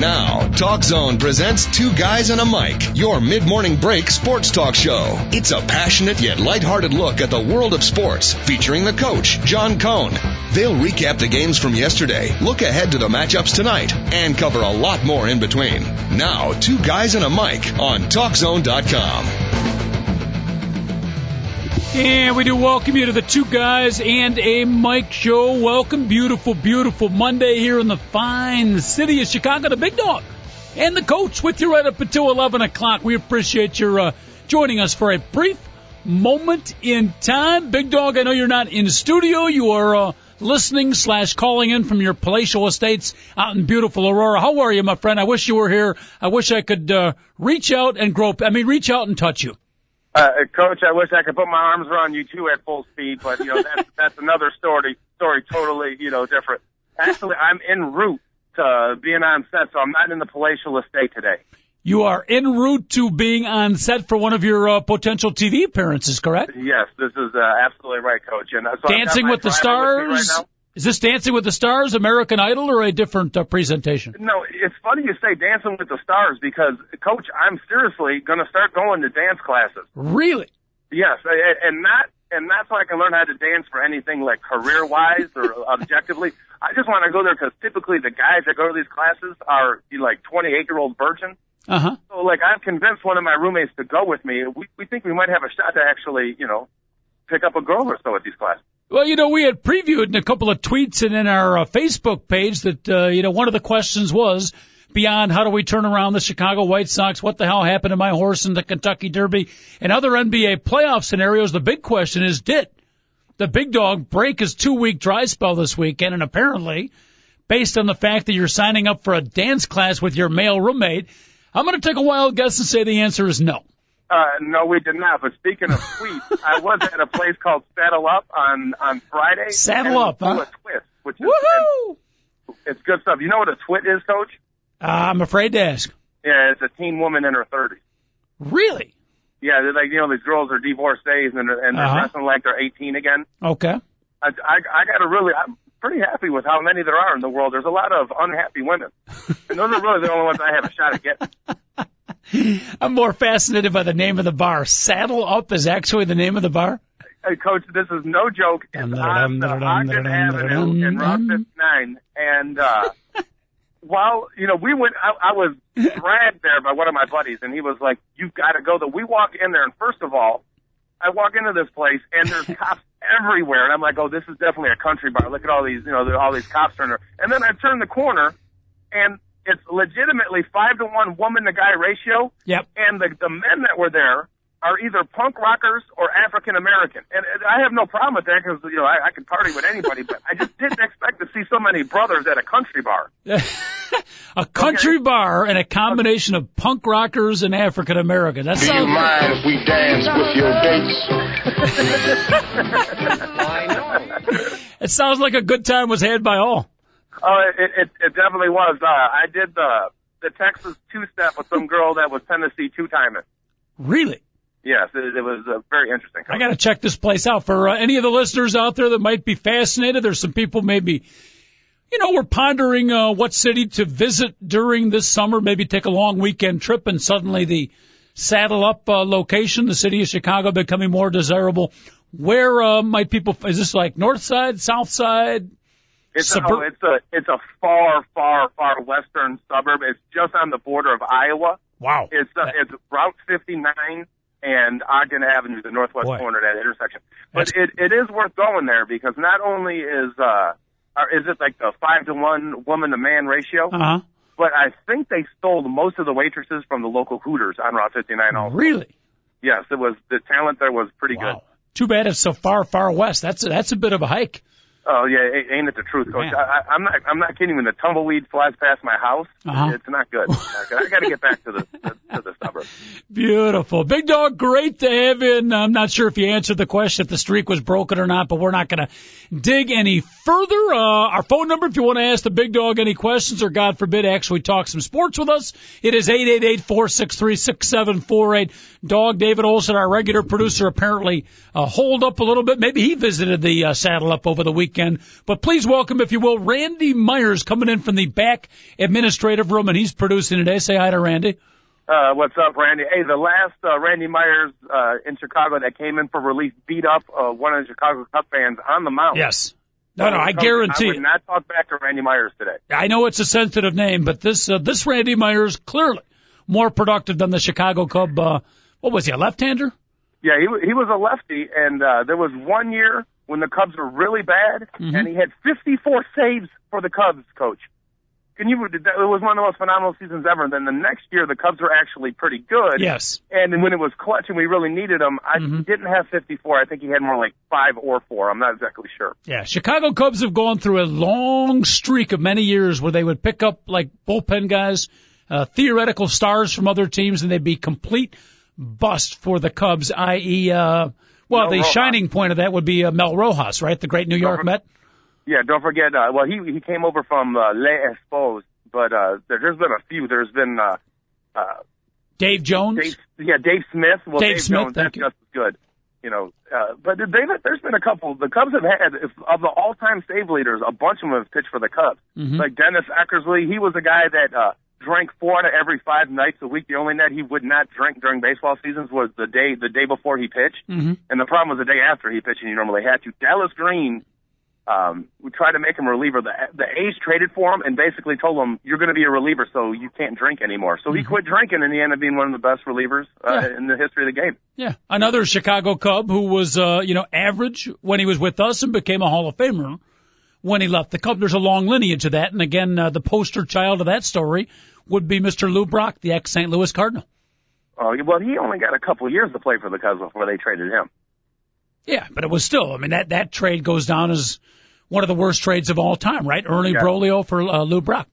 Now, Talk Zone presents Two Guys and a Mic, your mid morning break sports talk show. It's a passionate yet lighthearted look at the world of sports, featuring the coach, John Cohn. They'll recap the games from yesterday, look ahead to the matchups tonight, and cover a lot more in between. Now, Two Guys and a Mic on TalkZone.com. And we do welcome you to the Two Guys and a Mic Show. Welcome, beautiful, beautiful Monday here in the fine city of Chicago. The big dog and the coach with you right up until 11 o'clock. We appreciate your uh, joining us for a brief moment in time. Big dog, I know you're not in studio. You are uh, listening slash calling in from your palatial estates out in beautiful Aurora. How are you, my friend? I wish you were here. I wish I could uh, reach out and grope. I mean, reach out and touch you. Uh, Coach, I wish I could put my arms around you too at full speed, but you know that's that's another story. Story totally, you know, different. Actually, I'm en route to being on set, so I'm not in the palatial estate today. You are en route to being on set for one of your uh, potential TV appearances, correct? Yes, this is uh, absolutely right, Coach. And uh, so Dancing with the Stars. Right is this Dancing with the Stars, American Idol, or a different uh, presentation? No, it's funny you say Dancing with the Stars because, Coach, I'm seriously going to start going to dance classes. Really? Yes, and not and not so I can learn how to dance for anything like career wise or objectively. I just want to go there because typically the guys that go to these classes are you know, like 28 year old virgins. Uh huh. So like I've convinced one of my roommates to go with me. We we think we might have a shot to actually you know pick up a girl or so at these classes. Well, you know, we had previewed in a couple of tweets and in our uh, Facebook page that, uh, you know, one of the questions was beyond how do we turn around the Chicago White Sox? What the hell happened to my horse in the Kentucky Derby and other NBA playoff scenarios? The big question is, did the big dog break his two week dry spell this weekend? And apparently, based on the fact that you're signing up for a dance class with your male roommate, I'm going to take a wild guess and say the answer is no. Uh, no, we did not. But speaking of sweet, I was at a place called Saddle Up on on Friday. Saddle Up, huh? A twist, which is Woohoo! it's good stuff. You know what a twit is, Coach? Uh, I'm afraid to ask. Yeah, it's a teen woman in her thirties. Really? Yeah, they're like you know these girls are divorcees and they're, and they're Uh-huh. dressing like they're 18 again. Okay. I I, I got to really. I'm pretty happy with how many there are in the world. There's a lot of unhappy women, and those are really the only ones I have a shot at getting. I'm more fascinated by the name of the bar. Saddle Up is actually the name of the bar. Hey, Coach, this is no joke. It's on the Ogden Avenue in Route 59, and uh, while you know we went, I, I was dragged there by one of my buddies, and he was like, "You've got to go." There. We walk in there, and first of all, I walk into this place, and there's cops everywhere, and I'm like, "Oh, this is definitely a country bar. Look at all these, you know, all these cops there." And then I turn the corner, and it's legitimately five to one woman to guy ratio. Yep. And the the men that were there are either punk rockers or African American, and, and I have no problem with that because you know I, I can party with anybody, but I just didn't expect to see so many brothers at a country bar. a country bar and a combination of punk rockers and African Americans. That Do you sounds mind if we dance with your dates? I know. it sounds like a good time was had by all. Oh, it, it it definitely was. Uh, I did the the Texas two step with some girl that was Tennessee two timing. Really? Yes, it, it was uh, very interesting. I got to check this place out for uh, any of the listeners out there that might be fascinated. There's some people maybe, you know, we're pondering uh, what city to visit during this summer. Maybe take a long weekend trip, and suddenly the saddle up uh, location, the city of Chicago, becoming more desirable. Where uh, might people? Is this like north side, south side? It's a, oh, it's a it's a far, far, far western suburb. It's just on the border of Iowa. Wow. It's uh, it's Route 59 and Ogden Avenue, the northwest Boy. corner of that intersection. But That's- it it is worth going there because not only is uh is it like the five to one woman to man ratio, Uh huh. but I think they stole most of the waitresses from the local Hooters on Route 59. Also, Really? yes, it was the talent there was pretty good. Wow. Too bad it's so far, far west. That's a, that's a bit of a hike. Oh yeah, ain't it the truth, Coach? I, I'm not. I'm not kidding. When the tumbleweed flies past my house, Uh-huh. it's not good. I got to get back to the to, the suburbs. Beautiful. Big dog, great to have you. And I'm not sure if you answered the question if the streak was broken or not, but we're not going to dig any further. Uh, our phone number, if you want to ask the big dog any questions or God forbid actually talk some sports with us, it is 888-463-6748. Dog David Olson, our regular producer, apparently uh, holed up a little bit. Maybe he visited the uh, saddle up over the weekend. Weekend. But please welcome, if you will, Randy Myers coming in from the back administrative room, and he's producing today. Say hi to Randy. Uh, what's up, Randy? Hey, the last uh, Randy Myers uh, in Chicago that came in for relief beat up uh, one of the Chicago Cub fans on the mound. Yes. No, no, I guarantee. I would not talk back to Randy Myers today. I know it's a sensitive name, but this uh, this Randy Myers clearly more productive than the Chicago Cub. Uh, what was he, a left-hander? Yeah, he he was a lefty, and uh, there was one year when the Cubs were really bad, mm-hmm. and he had 54 saves for the Cubs, coach. Can you? It was one of the most phenomenal seasons ever. And then the next year, the Cubs were actually pretty good. Yes. And when it was clutch and we really needed him, I mm-hmm. didn't have 54. I think he had more like five or four. I'm not exactly sure. Yeah, Chicago Cubs have gone through a long streak of many years where they would pick up like bullpen guys, uh, theoretical stars from other teams, and they'd be complete bust for the Cubs. I.e., uh, well, Mel the Rojas. shining point of that would be uh, Mel Rojas, right? The great New York Met. Yeah, don't forget. Uh, well, he he came over from uh, Les Expos, but uh, there, there's been a few. There's been uh, uh, Dave Jones. Dave, yeah, Dave Smith. Well, Dave, Dave Smith, Jones, thank that's you. just as good. You know, uh, but they, there's been a couple. The Cubs have had if, of the all-time save leaders. A bunch of them have pitched for the Cubs. Mm-hmm. Like Dennis Eckersley, he was a guy that uh, drank four out of every five nights a week. The only night he would not drink during baseball seasons was the day the day before he pitched, mm-hmm. and the problem was the day after he pitched, and he normally had to. Dallas Green um, we tried to make him a reliever. The the A's traded for him and basically told him you're going to be a reliever, so you can't drink anymore. So he mm-hmm. quit drinking, and he ended up being one of the best relievers uh, yeah. in the history of the game. Yeah, another Chicago Cub who was uh, you know average when he was with us and became a Hall of Famer when he left the Cubs. There's a long lineage of that, and again, uh, the poster child of that story would be Mr. Lou Brock, the ex St. Louis Cardinal. Oh well, he only got a couple of years to play for the Cubs before they traded him. Yeah, but it was still. I mean, that that trade goes down as one of the worst trades of all time, right? Ernie yeah. Broglio for uh, Lou Brock.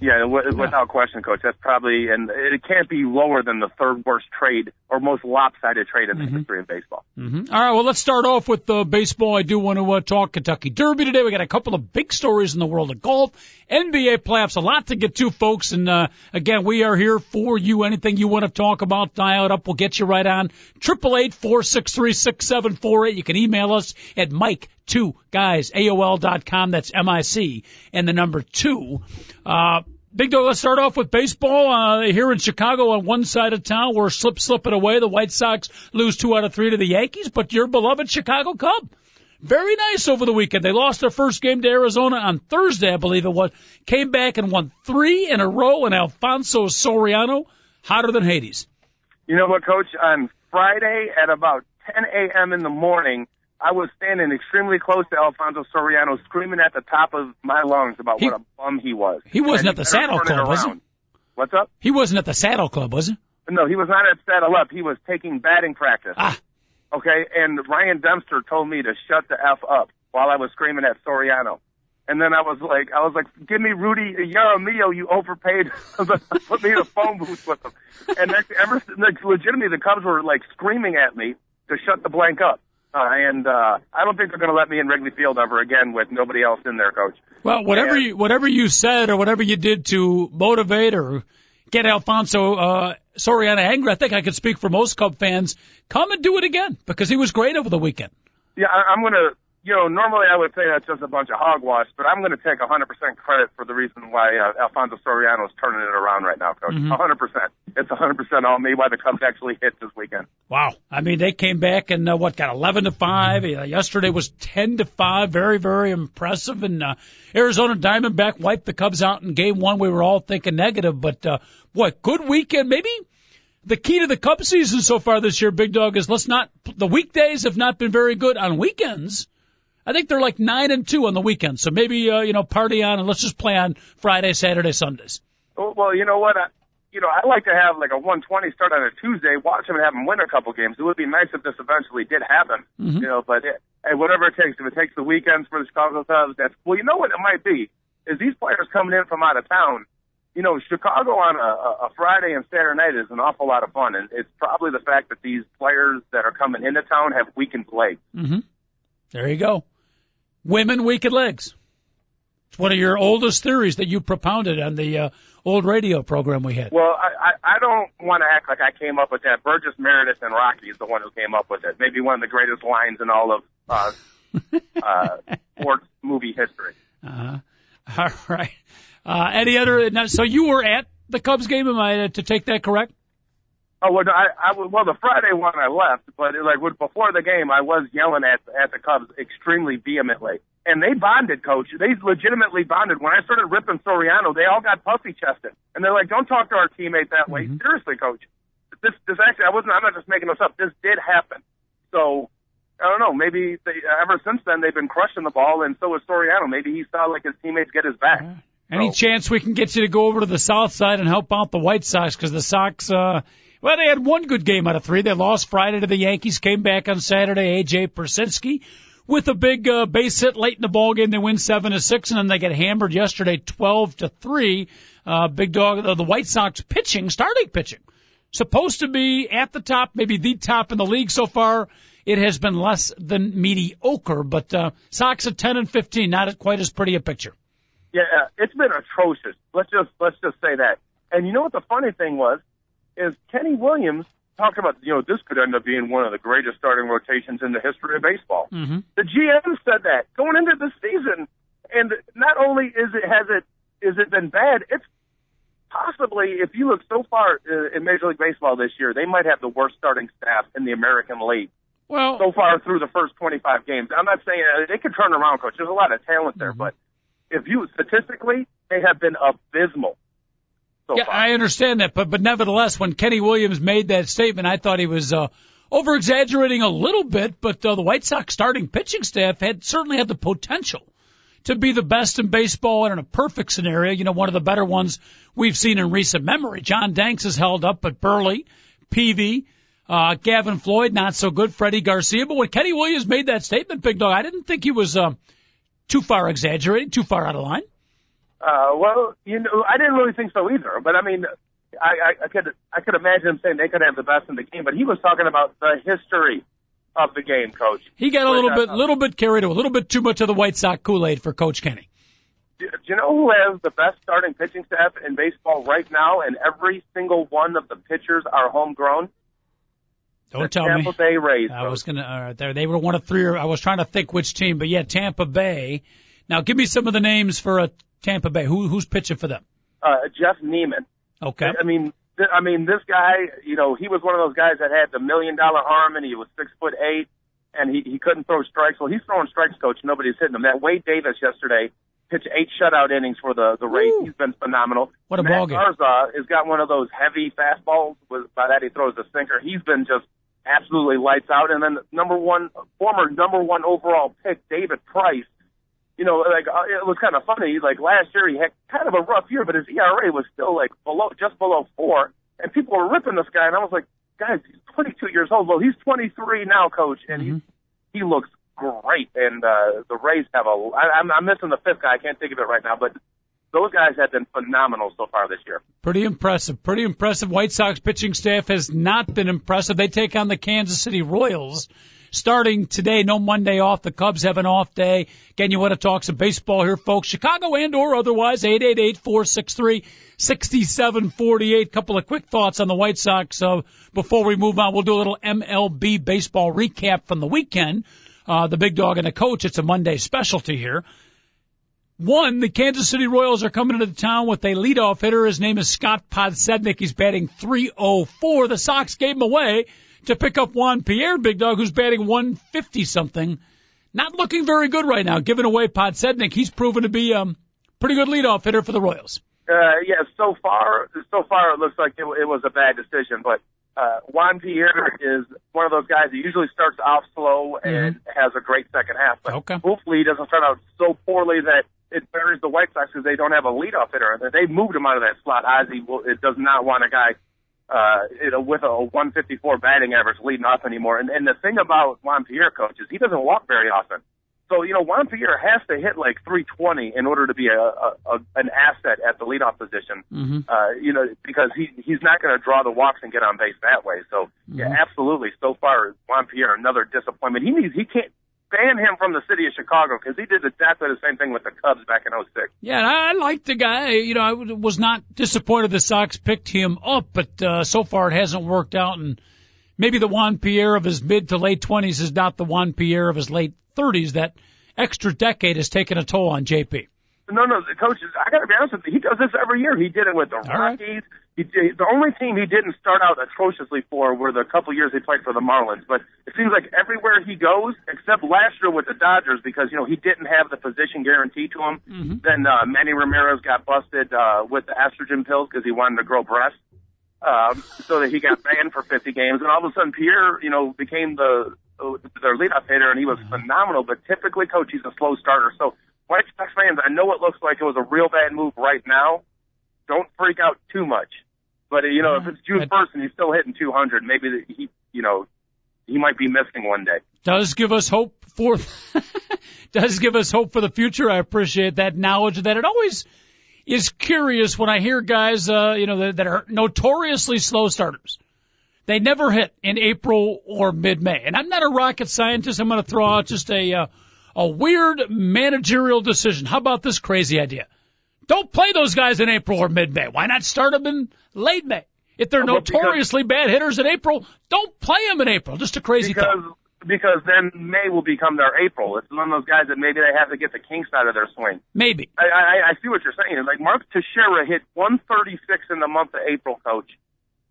Yeah, without yeah. question, coach. That's probably, and it can't be lower than the third worst trade or most lopsided trade in the mm-hmm. history of baseball. Mm-hmm. All right, well, let's start off with uh, baseball. I do want to uh, talk Kentucky Derby today. We got a couple of big stories in the world of golf, NBA playoffs, a lot to get to, folks. And uh, again, we are here for you. Anything you want to talk about, dial it up. We'll get you right on. Triple eight four six three six seven four eight. You can email us at Mic two guys AOL dot com. That's M I C and the number two. Uh, Big dog, let's start off with baseball. Uh, here in Chicago on one side of town, we're slip slipping away. The White Sox lose two out of three to the Yankees, but your beloved Chicago Cub. Very nice over the weekend. They lost their first game to Arizona on Thursday, I believe it was. Came back and won three in a row, and Alfonso Soriano, hotter than Hades. You know what, Coach? On Friday at about 10 a.m. in the morning, I was standing extremely close to Alfonso Soriano, screaming at the top of my lungs about he, what a bum he was. He wasn't at the Saddle Club, was he? What's up? He wasn't at the Saddle Club, was he? No, he was not at Saddle Up. He was taking batting practice. Ah. Okay, and Ryan Dempster told me to shut the f up while I was screaming at Soriano. And then I was like, I was like, give me Rudy Jaramillo, you overpaid. I put me in a phone booth with him. And next, ever, like, legitimately, the Cubs were like screaming at me to shut the blank up. Uh, and uh, I don't think they're going to let me in Wrigley Field ever again with nobody else in there, Coach. Well, whatever and, you whatever you said or whatever you did to motivate or get Alfonso uh, Soriano angry, I think I could speak for most Cub fans. Come and do it again because he was great over the weekend. Yeah, I, I'm going to you know, normally I would say that's just a bunch of hogwash, but I'm going to take 100% credit for the reason why uh, Alfonso Soriano is turning it around right now, Coach. Mm-hmm. 100%. It's 100% on me why the Cubs actually hit this weekend. Wow. I mean, they came back and uh, what got 11 to 5. Uh, yesterday was 10 to 5. Very, very impressive. And uh, Arizona Diamondback wiped the Cubs out in game one. We were all thinking negative, but uh, what, good weekend. Maybe the key to the Cub season so far this year, Big Dog, is let's not, the weekdays have not been very good on weekends I think they're like nine and two on the weekend. So maybe uh, you know party on and let's just play on Friday, Saturday, Sundays. Well, you know what? I, you know, I like to have like a 120 start on a Tuesday, watch them and have them win a couple games. It would be nice if this eventually did happen. Mm-hmm. You know, but it, hey, whatever it takes. If it takes the weekends for the Chicago Cubs, that's well. You know what it might be is these players coming in from out of town. You know, Chicago on a, a Friday and Saturday night is an awful lot of fun, and it's probably the fact that these players that are coming into town have weakened legs. Mm-hmm. There you go. Women weakened legs. It's one of your oldest theories that you propounded on the uh, old radio program we had. Well, I, I, I don't want to act like I came up with that. Burgess Meredith and Rocky is the one who came up with it. Maybe one of the greatest lines in all of uh, uh, sports movie history. Uh-huh. All right. Uh, any other? So you were at the Cubs game, am I to take that correct? Oh well, I, I well the Friday one I left, but it, like before the game, I was yelling at at the Cubs extremely vehemently, and they bonded, coach. They legitimately bonded. When I started ripping Soriano, they all got puffy chested, and they're like, "Don't talk to our teammate that way." Mm-hmm. Seriously, coach. This this actually, I wasn't. I'm not just making this up. This did happen. So I don't know. Maybe they, ever since then they've been crushing the ball, and so is Soriano. Maybe he saw like his teammates get his back. Any so. chance we can get you to go over to the south side and help out the White Sox because the Sox, uh, well, they had one good game out of three. They lost Friday to the Yankees, came back on Saturday. AJ Pierzynski with a big uh, base hit late in the ball game. They win seven to six, and then they get hammered yesterday, twelve to three. Uh, big dog, uh, the White Sox pitching, starting pitching, supposed to be at the top, maybe the top in the league so far. It has been less than mediocre, but uh, Sox at ten and fifteen, not quite as pretty a picture. Yeah, it's been atrocious. Let's just let's just say that. And you know what the funny thing was is Kenny Williams talking about you know this could end up being one of the greatest starting rotations in the history of baseball. Mm-hmm. The GM said that going into the season, and not only is it has it is it been bad, it's possibly if you look so far uh, in Major League Baseball this year, they might have the worst starting staff in the American League. Well, so far through the first 25 games, I'm not saying uh, they could turn around, coach. There's a lot of talent there, mm-hmm. but if you statistically, they have been abysmal. So yeah, far. I understand that, but but nevertheless, when Kenny Williams made that statement, I thought he was uh, over exaggerating a little bit. But uh, the White Sox starting pitching staff had certainly had the potential to be the best in baseball, and in a perfect scenario, you know, one of the better ones we've seen in recent memory. John Danks is held up, but Buehrle, Peavy, uh, Gavin Floyd, not so good. Freddie Garcia, but when Kenny Williams made that statement, Big Dog, I didn't think he was. Uh, too far exaggerated, too far out of line? Uh, well, you know, I didn't really think so either. But I mean, I, I, I could I could imagine him saying they could have the best in the game, but he was talking about the history of the game, Coach. He got a little bit, little bit carried away, a little bit too much of the White Sox Kool Aid for Coach Kenny. Do, do you know who has the best starting pitching staff in baseball right now? And every single one of the pitchers are homegrown. Don't the tell Tampa me. Bay Rays. I was gonna. Uh, there, they were one of three. I was trying to think which team, but yeah, Tampa Bay. Now, give me some of the names for a Tampa Bay. Who who's pitching for them? Uh, Jeff Niemann. Okay. I mean, th- I mean, this guy. You know, he was one of those guys that had the million dollar arm, and he was six foot eight, and he he couldn't throw strikes. Well, he's throwing strikes, coach. Nobody's hitting him. That Wade Davis yesterday pitched eight shutout innings for the the Rays. He's been phenomenal. What a Matt ball game. Garza has got one of those heavy fastballs. With by that he throws a sinker. He's been just absolutely lights out. And then number one, former number one overall pick, David Price. You know, like uh, it was kind of funny. Like last year, he had kind of a rough year, but his ERA was still like below, just below four, and people were ripping this guy. And I was like, guys, he's 22 years old. Well, he's 23 now, coach, and mm-hmm. he he looks great. And uh, the Rays have a. I, I'm, I'm missing the fifth guy. I can't think of it right now, but those guys have been phenomenal so far this year. Pretty impressive. Pretty impressive. White Sox pitching staff has not been impressive. They take on the Kansas City Royals starting today. No Monday off. The Cubs have an off day. Again, you want to talk some baseball here, folks. Chicago and or otherwise, 888-463-6748. Couple of quick thoughts on the White Sox uh, before we move on. We'll do a little MLB baseball recap from the weekend. Uh, the big dog and the coach. It's a Monday specialty here. One, the Kansas City Royals are coming into town with a leadoff hitter. His name is Scott Podsednik. He's batting 304. The Sox gave him away to pick up Juan Pierre, big dog, who's batting 150 something. Not looking very good right now. Giving away Podsednik. He's proven to be um pretty good leadoff hitter for the Royals. Uh, yeah, so far, so far it looks like it, it was a bad decision, but uh, Juan Pierre is one of those guys that usually starts off slow and mm-hmm. has a great second half. But okay. hopefully he doesn't start out so poorly that it buries the White Sox because they don't have a leadoff hitter. They moved him out of that slot. Ozzie will, it does not want a guy uh, you know, with a 154 batting average leading off anymore. And, and the thing about Juan Pierre, coach, is he doesn't walk very often. So, you know, Juan Pierre has to hit like 320 in order to be a, a, a an asset at the leadoff position. Mm-hmm. Uh, you know, because he he's not going to draw the walks and get on base that way. So, mm-hmm. yeah, absolutely. So far, Juan Pierre another disappointment. He needs he can't ban him from the city of Chicago because he did exactly the same thing with the Cubs back in '06. Yeah, I like the guy. You know, I was not disappointed the Sox picked him up, but uh, so far it hasn't worked out. And maybe the Juan Pierre of his mid to late 20s is not the Juan Pierre of his late 30s that extra decade has taken a toll on JP. No, no, the coach. I got to be honest with you. He does this every year. He did it with the All Rockies. Right. He, the only team he didn't start out atrociously for were the couple years he played for the Marlins. But it seems like everywhere he goes, except last year with the Dodgers, because you know he didn't have the position guaranteed to him. Mm-hmm. Then uh, Manny Ramirez got busted uh, with the estrogen pills because he wanted to grow breasts. Um, so that he got banned for 50 games, and all of a sudden Pierre, you know, became the their leadoff hitter, and he was phenomenal. But typically, coach, he's a slow starter. So White Sox fans, I know it looks like it was a real bad move right now. Don't freak out too much. But you know, if it's June first and he's still hitting 200, maybe he, you know, he might be missing one day. Does give us hope for, does give us hope for the future. I appreciate that knowledge that it always is curious when I hear guys, uh, you know, that, that are notoriously slow starters. They never hit in April or mid-May. And I'm not a rocket scientist. I'm going to throw out just a, uh, a weird managerial decision. How about this crazy idea? Don't play those guys in April or mid-May. Why not start them in late May? If they're notoriously bad hitters in April, don't play them in April. Just a crazy because, thought. Because then May will become their April. It's one of those guys that maybe they have to get the kinks out of their swing. Maybe. I, I, I see what you're saying. Like Mark Teixeira hit 136 in the month of April, coach.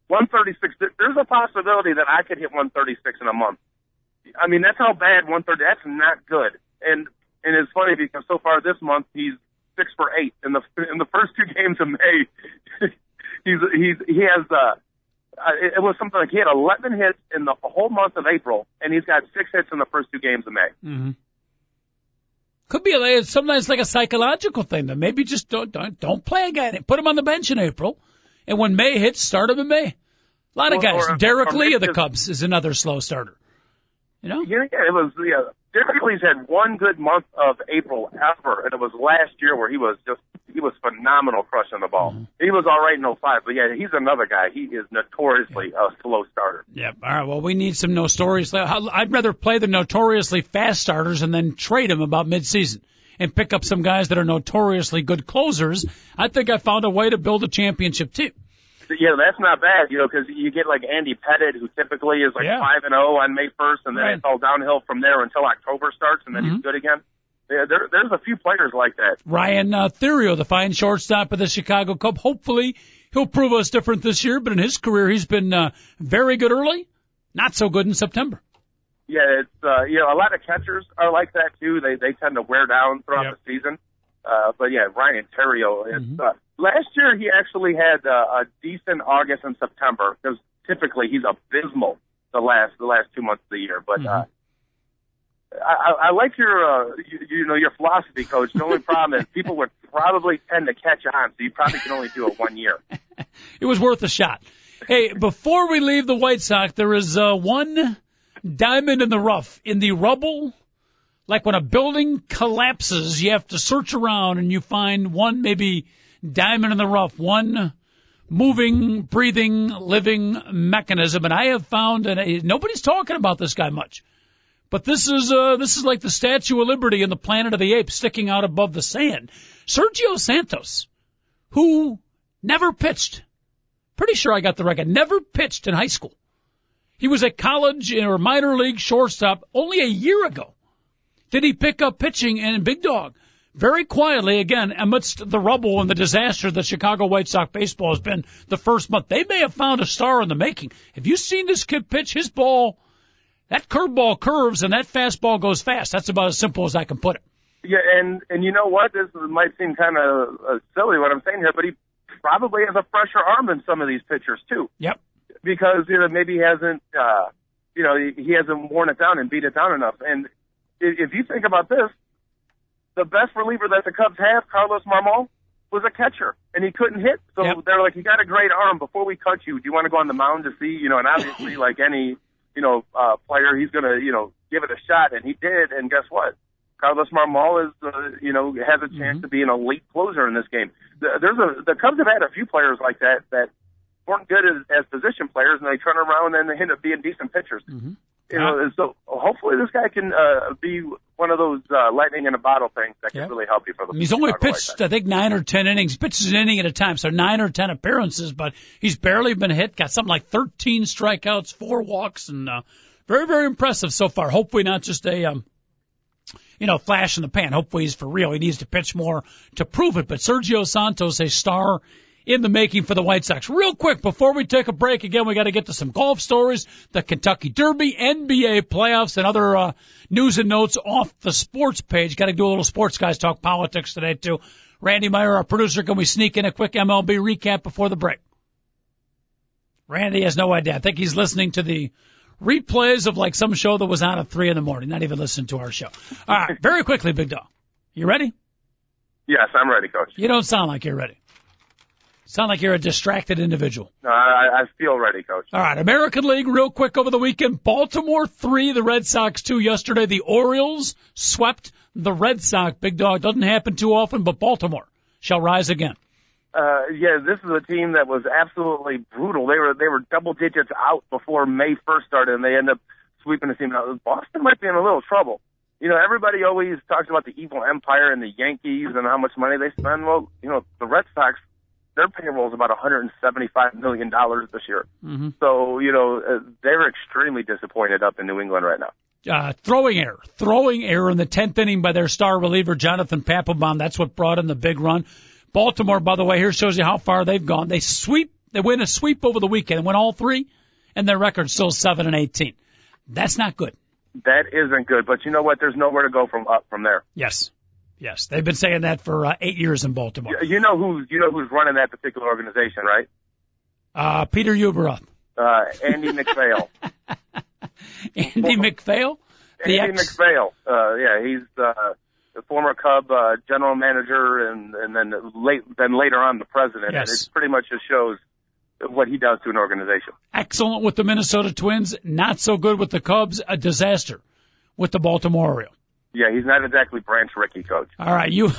136. There's a possibility that I could hit 136 in a month. I mean, that's how bad 130. That's not good and and it's funny because so far this month he's six for eight in the in the first two games of May. he's he's he has uh, uh it was something like he had 11 hits in the whole month of April, and he's got six hits in the first two games of May. Mm-hmm. Could be a, sometimes like a psychological thing. That maybe just don't don't don't play a guy. Put him on the bench in April, and when May hits, start him in May. A lot of guys. Or, Derrek Lee of the Cubs is another slow starter. You know? Yeah, yeah. It was yeah. Lee's had one good month of April ever, and it was last year where he was just he was phenomenal crushing the ball. Mm-hmm. He was all right in 05, but yeah, he's another guy. He is notoriously a slow starter. Yep. All right. Well, we need some notoriously. I'd rather play the notoriously fast starters and then trade them about midseason and pick up some guys that are notoriously good closers. I think I found a way to build a championship team yeah, that's not bad, you know, because you get like Andy Pettitte, who typically is like five and zero oh on May first, and then right. it's all downhill from there until October starts, and then mm-hmm. he's good again. Yeah, there, there's a few players like that. Ryan uh, Theriot, the fine shortstop of the Chicago Cub. Hopefully, he'll prove us different this year. But in his career, he's been uh, very good early, not so good in September. Yeah, it's uh, you know a lot of catchers are like that too. They they tend to wear down throughout yep. the season. Uh, but yeah, Ryan Theriot. It's, mm-hmm. uh, last year he actually had uh, a decent August and September because typically he's abysmal the last the last two months of the year. But mm-hmm. uh, I, I like your uh, you, you know your philosophy, coach. The only problem is people would probably tend to catch on, so you probably can only do it one year. it was worth a shot. Hey, before we leave the White Sox, there is uh, one diamond in the rough in the rubble like when a building collapses, you have to search around and you find one maybe diamond in the rough, one moving, breathing, living mechanism. And I have found, and nobody's talking about this guy much, but this is uh, this is like the Statue of Liberty in the Planet of the Apes sticking out above the sand. Sergio Santos, who never pitched, pretty sure I got the record, never pitched in high school. He was a college or minor league shortstop only a year ago did he pick up pitching in Big Dog? Very quietly, again, amidst the rubble and the disaster that Chicago White Sox baseball has been the first month. They may have found a star in the making. Have you seen this kid pitch? His ball, that curveball curves and that fastball goes fast. That's about as simple as I can put it. Yeah, and and you know what? This might seem kind of uh, silly what I'm saying here, but he probably has a fresher arm than some of these pitchers too. Yep. Because you know maybe he hasn't uh, you know he, he hasn't worn it down and beat it down enough, and if you think about this, the best reliever that the Cubs have, Carlos Marmol, was a catcher, and he couldn't hit. So yep. they're like, "You got a great arm. Before we cut you, do you want to go on the mound to see?" You know, and obviously, like any you know uh, player, he's gonna you know give it a shot, and he did. And guess what? Carlos Marmol is uh, you know has a chance mm-hmm. to be an elite closer in this game. There's a the Cubs have had a few players like that that weren't good as, as position players, and they turn around and they end up being decent pitchers. Mm-hmm. You know, so hopefully this guy can uh, be one of those uh, lightning in a bottle things that can really help you for the. He's only pitched, I think, nine or ten innings. He pitches an inning at a time, so nine or ten appearances. But he's barely been hit. Got something like 13 strikeouts, four walks, and uh, very, very impressive so far. Hopefully not just a um, you know, flash in the pan. Hopefully he's for real. He needs to pitch more to prove it. But Sergio Santos, a star in the making for the White Sox. Real quick, before we take a break, again, we got to get to some golf stories, the Kentucky Derby, NBA playoffs, and other uh, news and notes off the sports page. Got to do a little sports guys talk politics today too. Randy Meyer, our producer, can we sneak in a quick MLB recap before the break? Randy has no idea. I think he's listening to the replays of like some show that was on at three in the morning, not even listening to our show. All right, very quickly, Big Dog. You ready? Yes, I'm ready, Coach. You don't sound like you're ready. Sound like you're a distracted individual. No, I, I feel ready, Coach. All right, American League, real quick over the weekend. Baltimore three, the Red Sox two yesterday. The Orioles swept the Red Sox. Big dog doesn't happen too often, but Baltimore shall rise again. Uh, yeah, this is a team that was absolutely brutal. They were they were double digits out before May first started, and they end up sweeping the team out. Boston might be in a little trouble. You know, everybody always talks about the evil empire and the Yankees and how much money they spend. Well, you know, the Red Sox their payroll is about 175 million dollars this year. Mm-hmm. So you know uh, they're extremely disappointed up in New England right now. Uh, throwing error, throwing error in the tenth inning by their star reliever Jonathan Papelbon. That's what brought in the big run. Baltimore, by the way, here shows you how far they've gone. They sweep, they win a sweep over the weekend win all three, and their record's still seven and eighteen. That's not good. That isn't good, but you know what? There's nowhere to go from up from there. Yes. Yes, they've been saying that for uh, eight years in Baltimore. You know who's you know who's running that particular organization, right? Uh, Peter Ueberroth. Uh, Andy MacPhail. Andy MacPhail. The Andy ex- MacPhail. Uh, yeah, he's uh, the former Cub uh, general manager, and and then late then later on the president. Yes. And it pretty much just shows what he does to an organization. Excellent with the Minnesota Twins, not so good with the Cubs. A disaster with the Baltimore Orioles. Yeah, he's not exactly Branch Rickey, coach. All right, you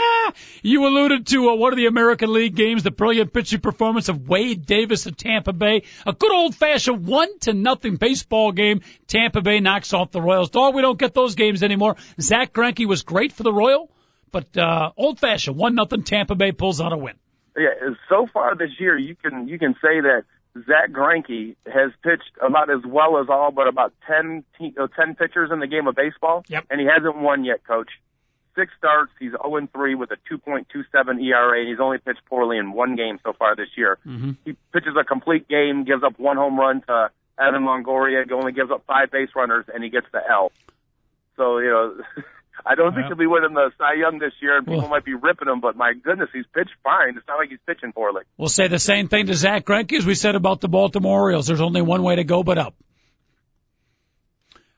you alluded to uh, one of the American League games, the brilliant pitching performance of Wade Davis of Tampa Bay, a good old fashioned one to nothing baseball game. Tampa Bay knocks off the Royals. Dog, we don't get those games anymore. Zack Greinke was great for the Royal, but uh, old fashioned one nothing. Tampa Bay pulls out a win. Yeah, so far this year, you can you can say that Zack Greinke has pitched about as well as all but about 10, te- uh, 10 pitchers in the game of baseball. Yep. And he hasn't won yet, coach. Six starts. He's 0 3 with a 2.27 ERA. And he's only pitched poorly in one game so far this year. Mm-hmm. He pitches a complete game, gives up one home run to Evan Longoria, he only gives up five base runners, and he gets the L. So, you know, I don't think he'll be winning the Cy Young this year, and people well, might be ripping him. But my goodness, he's pitched fine. It's not like he's pitching poorly. We'll say the same thing to Zack Greinke as we said about the Baltimore Orioles. There's only one way to go but up.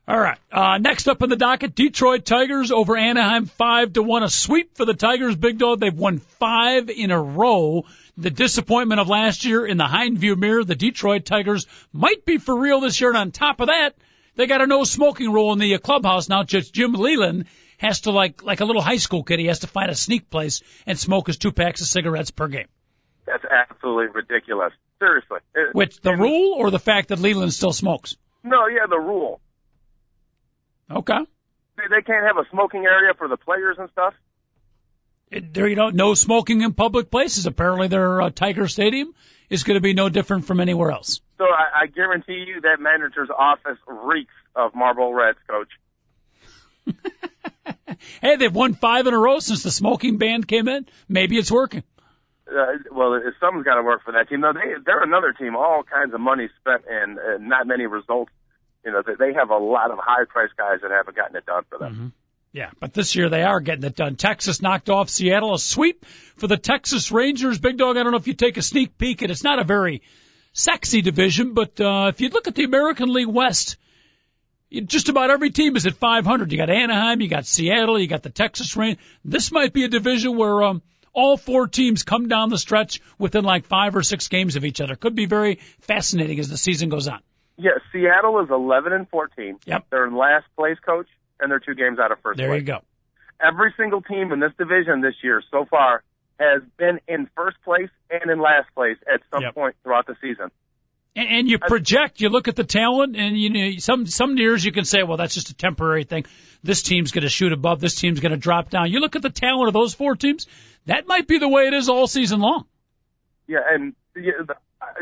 All right. Uh, next up in the docket, Detroit Tigers over Anaheim, five to one. A sweep for the Tigers, big dog. They've won five in a row. The disappointment of last year in the Hindview Mirror, the Detroit Tigers might be for real this year. And on top of that, they got a no smoking rule in the clubhouse now. Just Jim Leyland has to like like a little high school kid. He has to find a sneak place and smoke his two packs of cigarettes per game. That's absolutely ridiculous. Seriously. Which the rule or the fact that Leyland still smokes? No, yeah, the rule. Okay. They, they can't have a smoking area for the players and stuff. It, there, you know, no smoking in public places. Apparently, their uh, Tiger Stadium is going to be no different from anywhere else. So I, I guarantee you that manager's office reeks of Marlboro Reds, coach. hey, they've won five in a row since the smoking ban came in. Maybe it's working. Uh, well, something's got to work for that team. No, they they're another team. All kinds of money spent and uh, not many results. You know, they they have a lot of high-priced guys that haven't gotten it done for them. Mm-hmm. Yeah, but this year they are getting it done. Texas knocked off Seattle, a sweep for the Texas Rangers. Big dog. I don't know if you take a sneak peek, and it's not a very sexy division, but uh, if you look at the American League West, just about every team is at 500. You got Anaheim, you got Seattle, you got the Texas Rain. This might be a division where um, all four teams come down the stretch within like five or six games of each other. Could be very fascinating as the season goes on. Yeah, Seattle is 11 and 14. Yep. They're in last place, coach, and they're two games out of first there place. There you go. Every single team in this division this year so far has been in first place and in last place at some yep. point throughout the season. And, and you project, you look at the talent, and you know some some years you can say, well, that's just a temporary thing. This team's going to shoot above. This team's going to drop down. You look at the talent of those four teams. That might be the way it is all season long. Yeah, and yeah,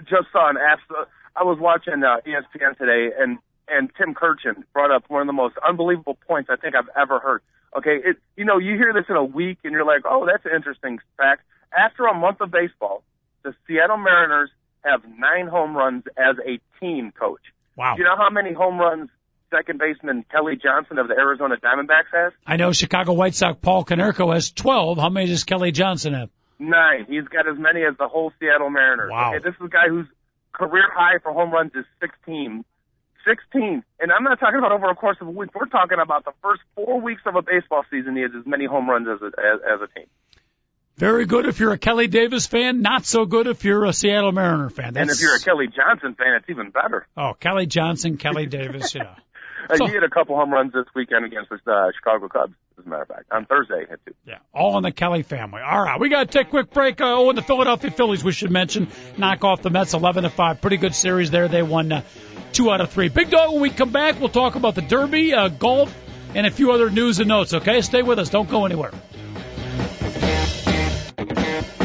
just saw an absolute. I was watching uh, ESPN today, and and Tim Kurkjian brought up one of the most unbelievable points I think I've ever heard. Okay, it, you know, you hear this in a week and you're like, oh, that's an interesting fact. After a month of baseball, the Seattle Mariners have nine home runs as a team, coach. Wow. Do you know how many home runs second baseman Kelly Johnson of the Arizona Diamondbacks has? I know Chicago White Sox Paul Konerko has 12. How many does Kelly Johnson have? Nine. He's got as many as the whole Seattle Mariners. Wow. Okay, this is a guy whose career high for home runs is 16. 16. And I'm not talking about over a course of a week. We're talking about the first four weeks of a baseball season. He has as many home runs as a, as, as a team. Very good if you're a Kelly Davis fan. Not so good if you're a Seattle Mariner fan. That's... And if you're a Kelly Johnson fan, it's even better. Oh, Kelly Johnson, Kelly Davis, yeah. Uh, so, he hit a couple home runs this weekend against the uh, Chicago Cubs, as a matter of fact. On Thursday, he hit two. Yeah, all in the Kelly family. All right, we got to take a quick break. Uh, oh, and the Philadelphia Phillies, we should mention, knock off the Mets 11 to 5. Pretty good series there. They won uh, two out of three. Big Dog, when we come back, we'll talk about the Derby, uh, golf, and a few other news and notes, okay? Stay with us. Don't go anywhere. Thank you.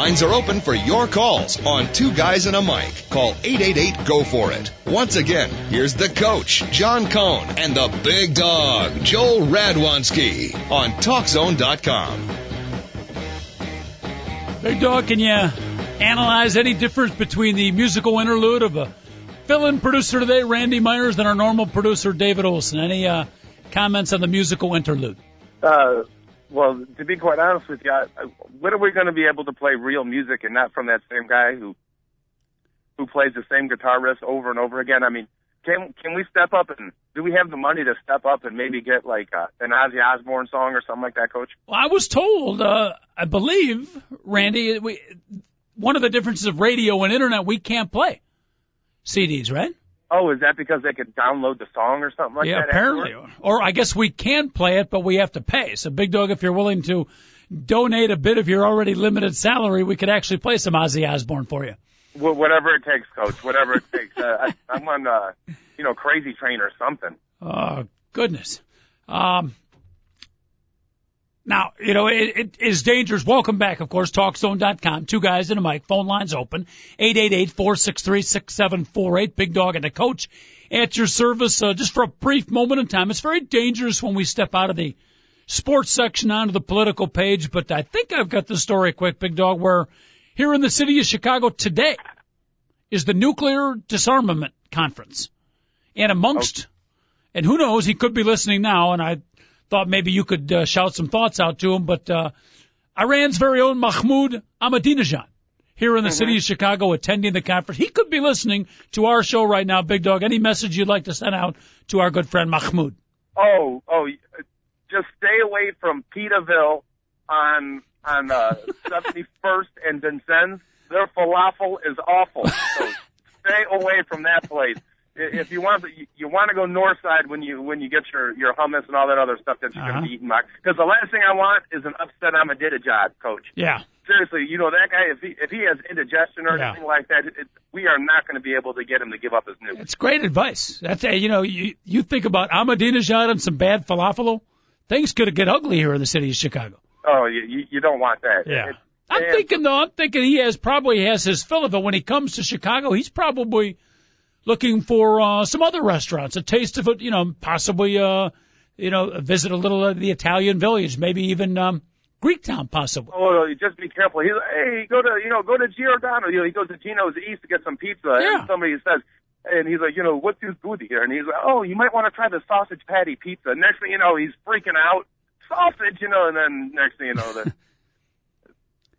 Lines are open for your calls on Two Guys and a Mic. Call 888 Go For It. Once again, here's the coach, John Cohn, and the big dog, Joel Radwanski on TalkZone.com. Big dog, can you analyze any difference between the musical interlude of a fill-in producer today, Randy Myers, and our normal producer, David Olson? Any uh, comments on the musical interlude? Uh, well, to be quite honest with you, I, when are we going to be able to play real music and not from that same guy who who plays the same guitar riffs over and over again? I mean, can can we step up and do we have the money to step up and maybe get like uh, an Ozzy Osbourne song or something like that, Coach? Well, I was told, uh, I believe, Randy, we one of the differences of radio and internet, we can't play CDs, right? Oh, is that because they could download the song or something like yeah, that? Yeah, apparently. Afterwards? Or I guess we can play it, but we have to pay. So, Big Dog, if you're willing to donate a bit of your already limited salary, we could actually play some Ozzy Osbourne for you. Well, whatever it takes, Coach. Whatever it takes. Uh, I, I'm on, uh, you know, Crazy Train or something. Oh goodness. Um, now, you know, it, it is dangerous. Welcome back, of course, TalkZone.com. Two guys and a mic. Phone lines open. 888-463-6748. Big Dog and the coach at your service. Uh, just for a brief moment in time. It's very dangerous when we step out of the sports section onto the political page, but I think I've got the story quick, Big Dog, where here in the city of Chicago today is the nuclear disarmament conference. And amongst, and who knows, he could be listening now, and I thought maybe you could uh, shout some thoughts out to him. But uh, Iran's very own Mahmoud Ahmadinejad here in the mm-hmm. city of Chicago attending the conference. He could be listening to our show right now, Big Dog. Any message you'd like to send out to our good friend Mahmoud? Oh, oh, just stay away from Petaville on on uh, 71st and Vincennes. Their falafel is awful. So stay away from that place if you want to you want to go north side when you when you get your your hummus and all that other stuff that you're uh-huh. going to be eating, Because the last thing I want is an upset Ahmadinejad, coach. Yeah. Seriously, you know that guy. If he if he has indigestion or yeah. anything like that, it, we are not going to be able to get him to give up his nuke. It's great advice. That's you know you you think about Ahmadinejad and some bad falafel, things could get ugly here in the city of Chicago. Oh, you you don't want that. Yeah. It, I'm thinking though. I'm thinking he has probably has his fill of it when he comes to Chicago. He's probably looking for uh, some other restaurants, a taste of it, you know, possibly, uh, you know, visit a little of the Italian village, maybe even um, Greek town, possibly. Oh, just be careful. He's hey, go to, you know, go to Giordano. You know, he goes to Gino's East to get some pizza, yeah. and somebody says, and he's like, you know, what's this good here? And he's like, oh, you might want to try the sausage patty pizza. Next thing you know, he's freaking out, sausage, you know, and then next thing you know, the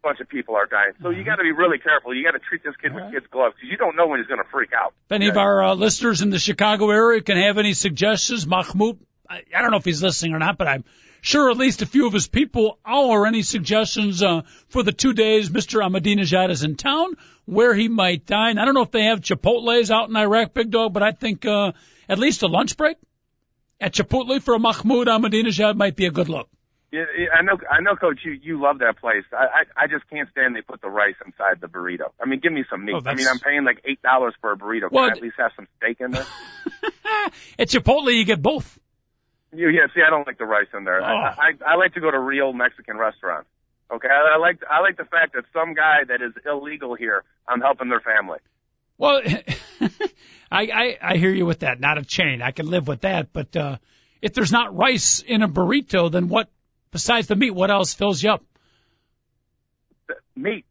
bunch of people are dying. So you got to be really careful. You got to treat this kid with right. kid's gloves because you don't know when he's going to freak out. If any yeah. of our uh, listeners in the Chicago area can have any suggestions, Mahmoud I, I don't know if he's listening or not, but I'm sure at least a few of his people are any suggestions uh, for the two days Mr. Ahmadinejad is in town, where he might dine. I don't know if they have Chipotle's out in Iraq, Big Dog, but I think uh, at least a lunch break at Chipotle for a Mahmoud Ahmadinejad might be a good look. Yeah, I know, I know, Coach. You you love that place. I, I I just can't stand they put the rice inside the burrito. I mean, give me some meat. Oh, I mean, I'm paying like eight dollars for a burrito. Can well, I at least have some steak in there? at Chipotle, you get both. You, yeah, see, I don't like the rice in there. Oh. I, I I like to go to real Mexican restaurants. Okay, I, I like I like the fact that some guy that is illegal here, I'm helping their family. Well, I, I I hear you with that. Not a chain. I can live with that. But uh if there's not rice in a burrito, then what besides the meat, what else fills you up? Meat.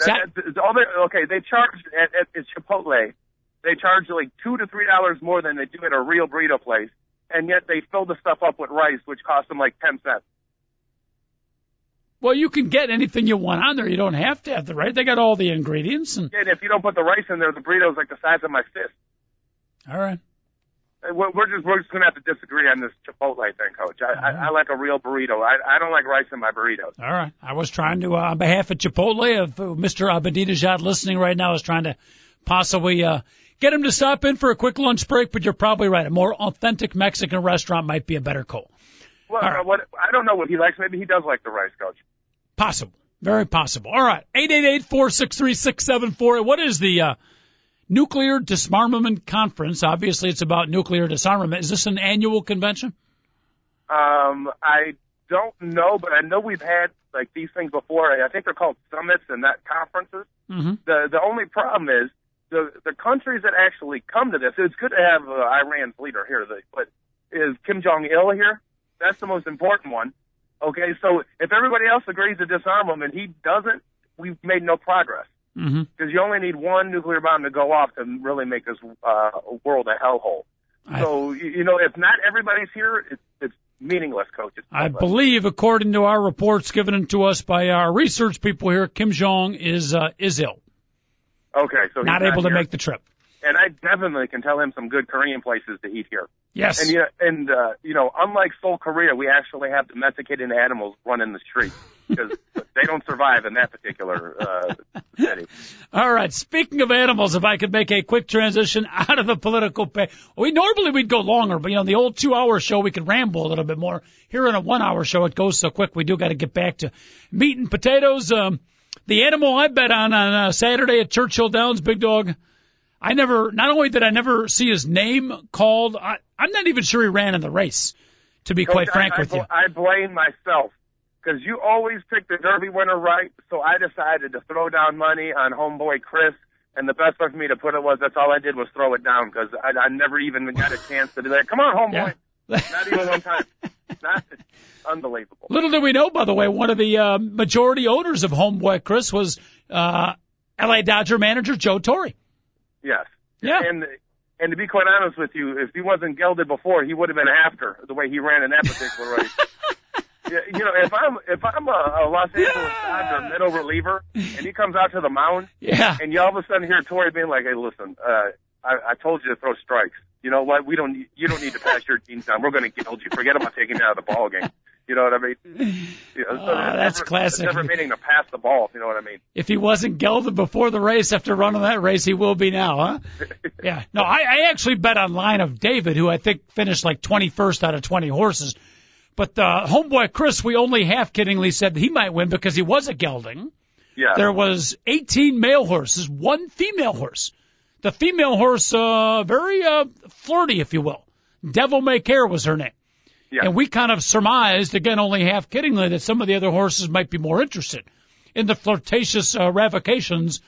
That, that, all they, okay, they charge at, at, at Chipotle. They charge like two to three dollars more than they do at a real burrito place, and yet they fill the stuff up with rice, which costs them like ten cents. Well, you can get anything you want on there. You don't have to have the rice. They got all the ingredients. And, and if you don't put the rice in there, the burrito's like the size of my fist. All right. We're just we're just gonna have to disagree on this Chipotle thing, Coach. I, right. I, I like a real burrito. I, I don't like rice in my burritos. All right. I was trying to, uh, on behalf of Chipotle, of uh, Mr. Ahmadinejad listening right now, is trying to possibly uh, get him to stop in for a quick lunch break. But you're probably right. A more authentic Mexican restaurant might be a better call. Well, right. what I don't know what he likes. Maybe he does like the rice, Coach. Possible. Very possible. All right. Eight eight eight four six three six seven four. What is the uh, Nuclear Disarmament Conference. Obviously, it's about nuclear disarmament. Is this an annual convention? Um, I don't know, but I know we've had like these things before. I think they're called summits and not conferences. Mm-hmm. The the only problem is the the countries that actually come to this. It's good to have uh, Iran's leader here, but is Kim Jong Il here? That's the most important one. Okay, so if everybody else agrees to disarm him and he doesn't, we've made no progress. Mm-hmm. because mm-hmm. you only need one nuclear bomb to go off to really make this uh, world a hellhole. So you know, if not everybody's here, it's, it's meaningless, coach. It's I believe, according to our reports given to us by our research people here, Kim Jong is uh, is ill. Okay, so not able not to make the trip. And I definitely can tell him some good Korean places to eat here. Yes. And you know, and uh, you know, unlike Seoul, Korea, we actually have domesticated animals running the street because they don't survive in that particular uh, city. All right. Speaking of animals, if I could make a quick transition out of the political pay, we normally we'd go longer, but you know, the old two-hour show we could ramble a little bit more. Here in a one-hour show, it goes so quick. We do got to get back to meat and potatoes. Um, the animal I bet on on uh, Saturday at Churchill Downs, Big Dog. I never, not only did I never see his name called, I, I'm not even sure he ran in the race. To be Coach, quite frank I, with you, I blame myself because you always pick the Derby winner right. So I decided to throw down money on Homeboykris. And the best way for me to put it was that's all I did was throw it down because I, I never even got a chance to be like, come on, homeboy. Yeah. Not even one time. Not unbelievable. Little did we know, by the way, one of the uh, majority owners of Homeboykris was uh, L.A. Dodger manager Joe Torre. Yes. Yeah. And and to be quite honest with you, if he wasn't gelded before, he would have been after the way he ran in that particular race. you know, if I'm if I'm a, a Los Angeles Dodger middle reliever and he comes out to the mound, yeah, and you all of a sudden hear Torre being like, "Hey, listen, uh, I, I told you to throw strikes. You know what? We don't. You don't need to pass your teams down. We're going to gild you. Forget about taking you out of the ball game. You know what I mean? You know, so uh, that's never, classic. Never meaning to pass the ball. You know what I mean? If he wasn't gelded before the race, after running that race, he will be now, huh? yeah. No, I, I actually bet on line of David, who I think finished like 21st out of 20 horses. But uh, Homeboykris, we only half kiddingly said he might win because he was a gelding. Yeah. There was 18 male horses, one female horse. The female horse, uh, very uh, flirty, if you will. Devil May Care was her name. Yeah. And we kind of surmised, again, only half kiddingly, that some of the other horses might be more interested in the flirtatious uh, ravocations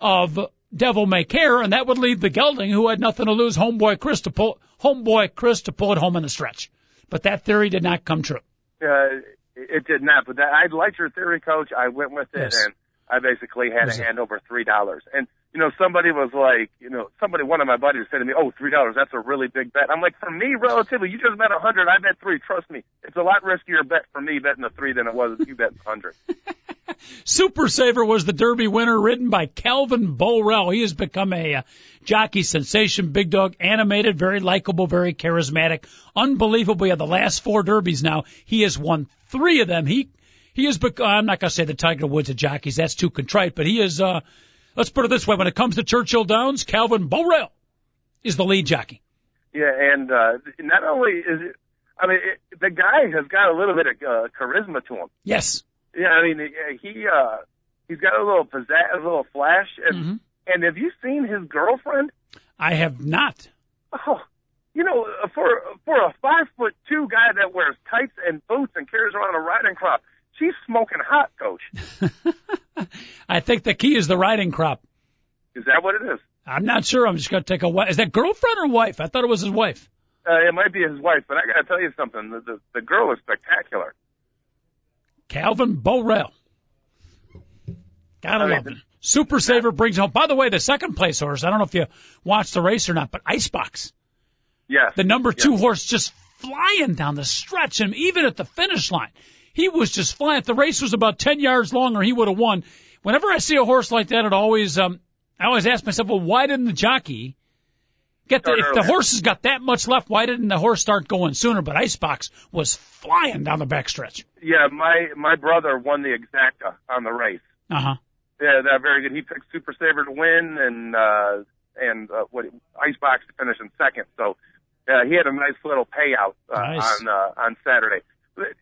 of Devil May Care, and that would leave the gelding, who had nothing to lose, Homeboykris to pull Homeboykris to pull it home in the stretch. But that theory did not come true. Uh, it did not. But that, I liked your theory, Coach. I went with it, yes. and I basically had to hand over three dollars. And you know, somebody was like, you know, somebody, one of my buddies said to me, oh, three dollars, that's a really big bet. I'm like, for me, relatively, you just bet a hundred, I bet three. Trust me, it's a lot riskier bet for me betting the three than it was if you bet a hundred. Super Saver was the Derby winner, ridden by Calvin Borel. He has become a uh, jockey sensation, big dog, animated, very likable, very charismatic, unbelievably. Of the last four Derbies now, he has won three of them. He he has become. I'm not going to say the Tiger Woods of jockeys. That's too contrite, but he is. uh Let's put it this way: when it comes to Churchill Downs, Calvin Borel is the lead jockey. Yeah, and uh not only is it, I mean, it, the guy has got a little bit of uh, charisma to him. Yes. Yeah, I mean, he uh he's got a little pizzazz, a little flash, and Mm-hmm. and have you seen his girlfriend? I have not. Oh, you know, for for a five foot two guy that wears tights and boots and carries around a riding crop, she's smoking hot, coach. I think the key is the riding crop. Is that what it is? I'm not sure. I'm just going to take a. Is that girlfriend or wife? I thought it was his wife. Uh, it might be his wife, but I got to tell you something. The, the the girl is spectacular. Calvin Borel. Gotta I mean, love it. Super Saver brings home. By the way, the second place horse. I don't know if you watched the race or not, but Icebox, Yes. the number two Yes. horse, just flying down the stretch, and even at the finish line, he was just flying. If the race was about ten yards longer, he would have won. Whenever I see a horse like that, it always, um, I always ask myself, well, why didn't the jockey get the? If the horse has got that much left, why didn't the horse start going sooner? But Icebox was flying down the backstretch. Yeah, my my brother won the exacta on the race. Uh huh. Yeah, that very good. He picked Super Saver to win and uh and uh, what Icebox to finish in second. So uh, he had a nice little payout uh, Nice. on uh, on Saturday.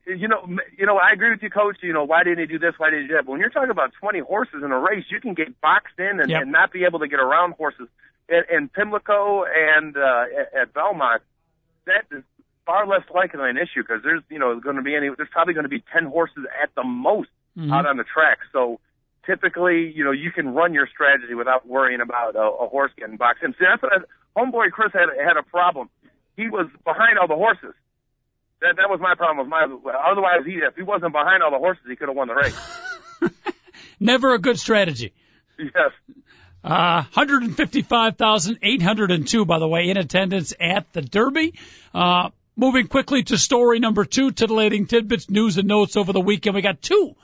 You know, you know, I agree with you, Coach. You know, why didn't he do this? Why didn't he do that? But when you're talking about 20 horses in a race, you can get boxed in and, Yep. and not be able to get around horses. In, in Pimlico and uh, at, at Belmont, that is far less likely an issue because there's, you know, going to be any. There's probably going to be 10 horses at the most Mm-hmm. out on the track. So typically, you know, you can run your strategy without worrying about a, a horse getting boxed in. See, that's what I, Homeboykris had had a problem. He was behind all the horses. That that was my problem with my. Otherwise, he if he wasn't behind all the horses, he could have won the race. Never a good strategy. yes. Uh, 155,802, by the way, in attendance at the Derby. Uh, moving quickly to story number two, titillating tidbits, news and notes over the weekend. We got two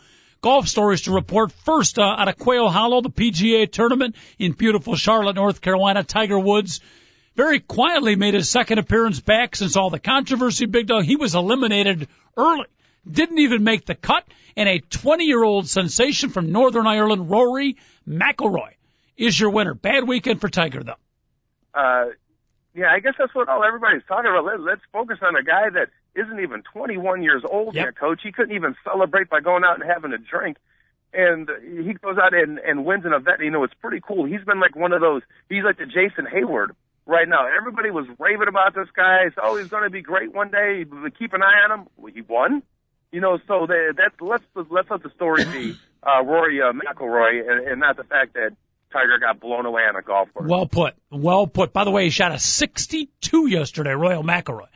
golf stories to report. First, uh, out of Quail Hollow, the PGA tournament in beautiful Charlotte, North Carolina, Tiger Woods very quietly made his second appearance back since all the controversy. Big dog, he was eliminated early. Didn't even make the cut. And a 20 year old sensation from Northern Ireland, Rory McIlroy, is your winner. Bad weekend for Tiger though. Uh, yeah, I guess that's what all everybody's talking about. Let, let's focus on a guy that isn't even 21 years old Yep. yet, coach. He couldn't even celebrate by going out and having a drink. And he goes out and, and wins an event. You know, it's pretty cool. He's been like one of those, he's like the Jason Heyward right now. Everybody was raving about this guy. So, oh, he's going to be great one day. Keep an eye on him. Well, He won. You know, so that, that's, let's, let's let the story be, uh, Rory, uh, McIlroy and, and not the fact that Tiger got blown away on a golf course. Well put. Well put. By the way, he shot a 62 yesterday, Royal McIlroy.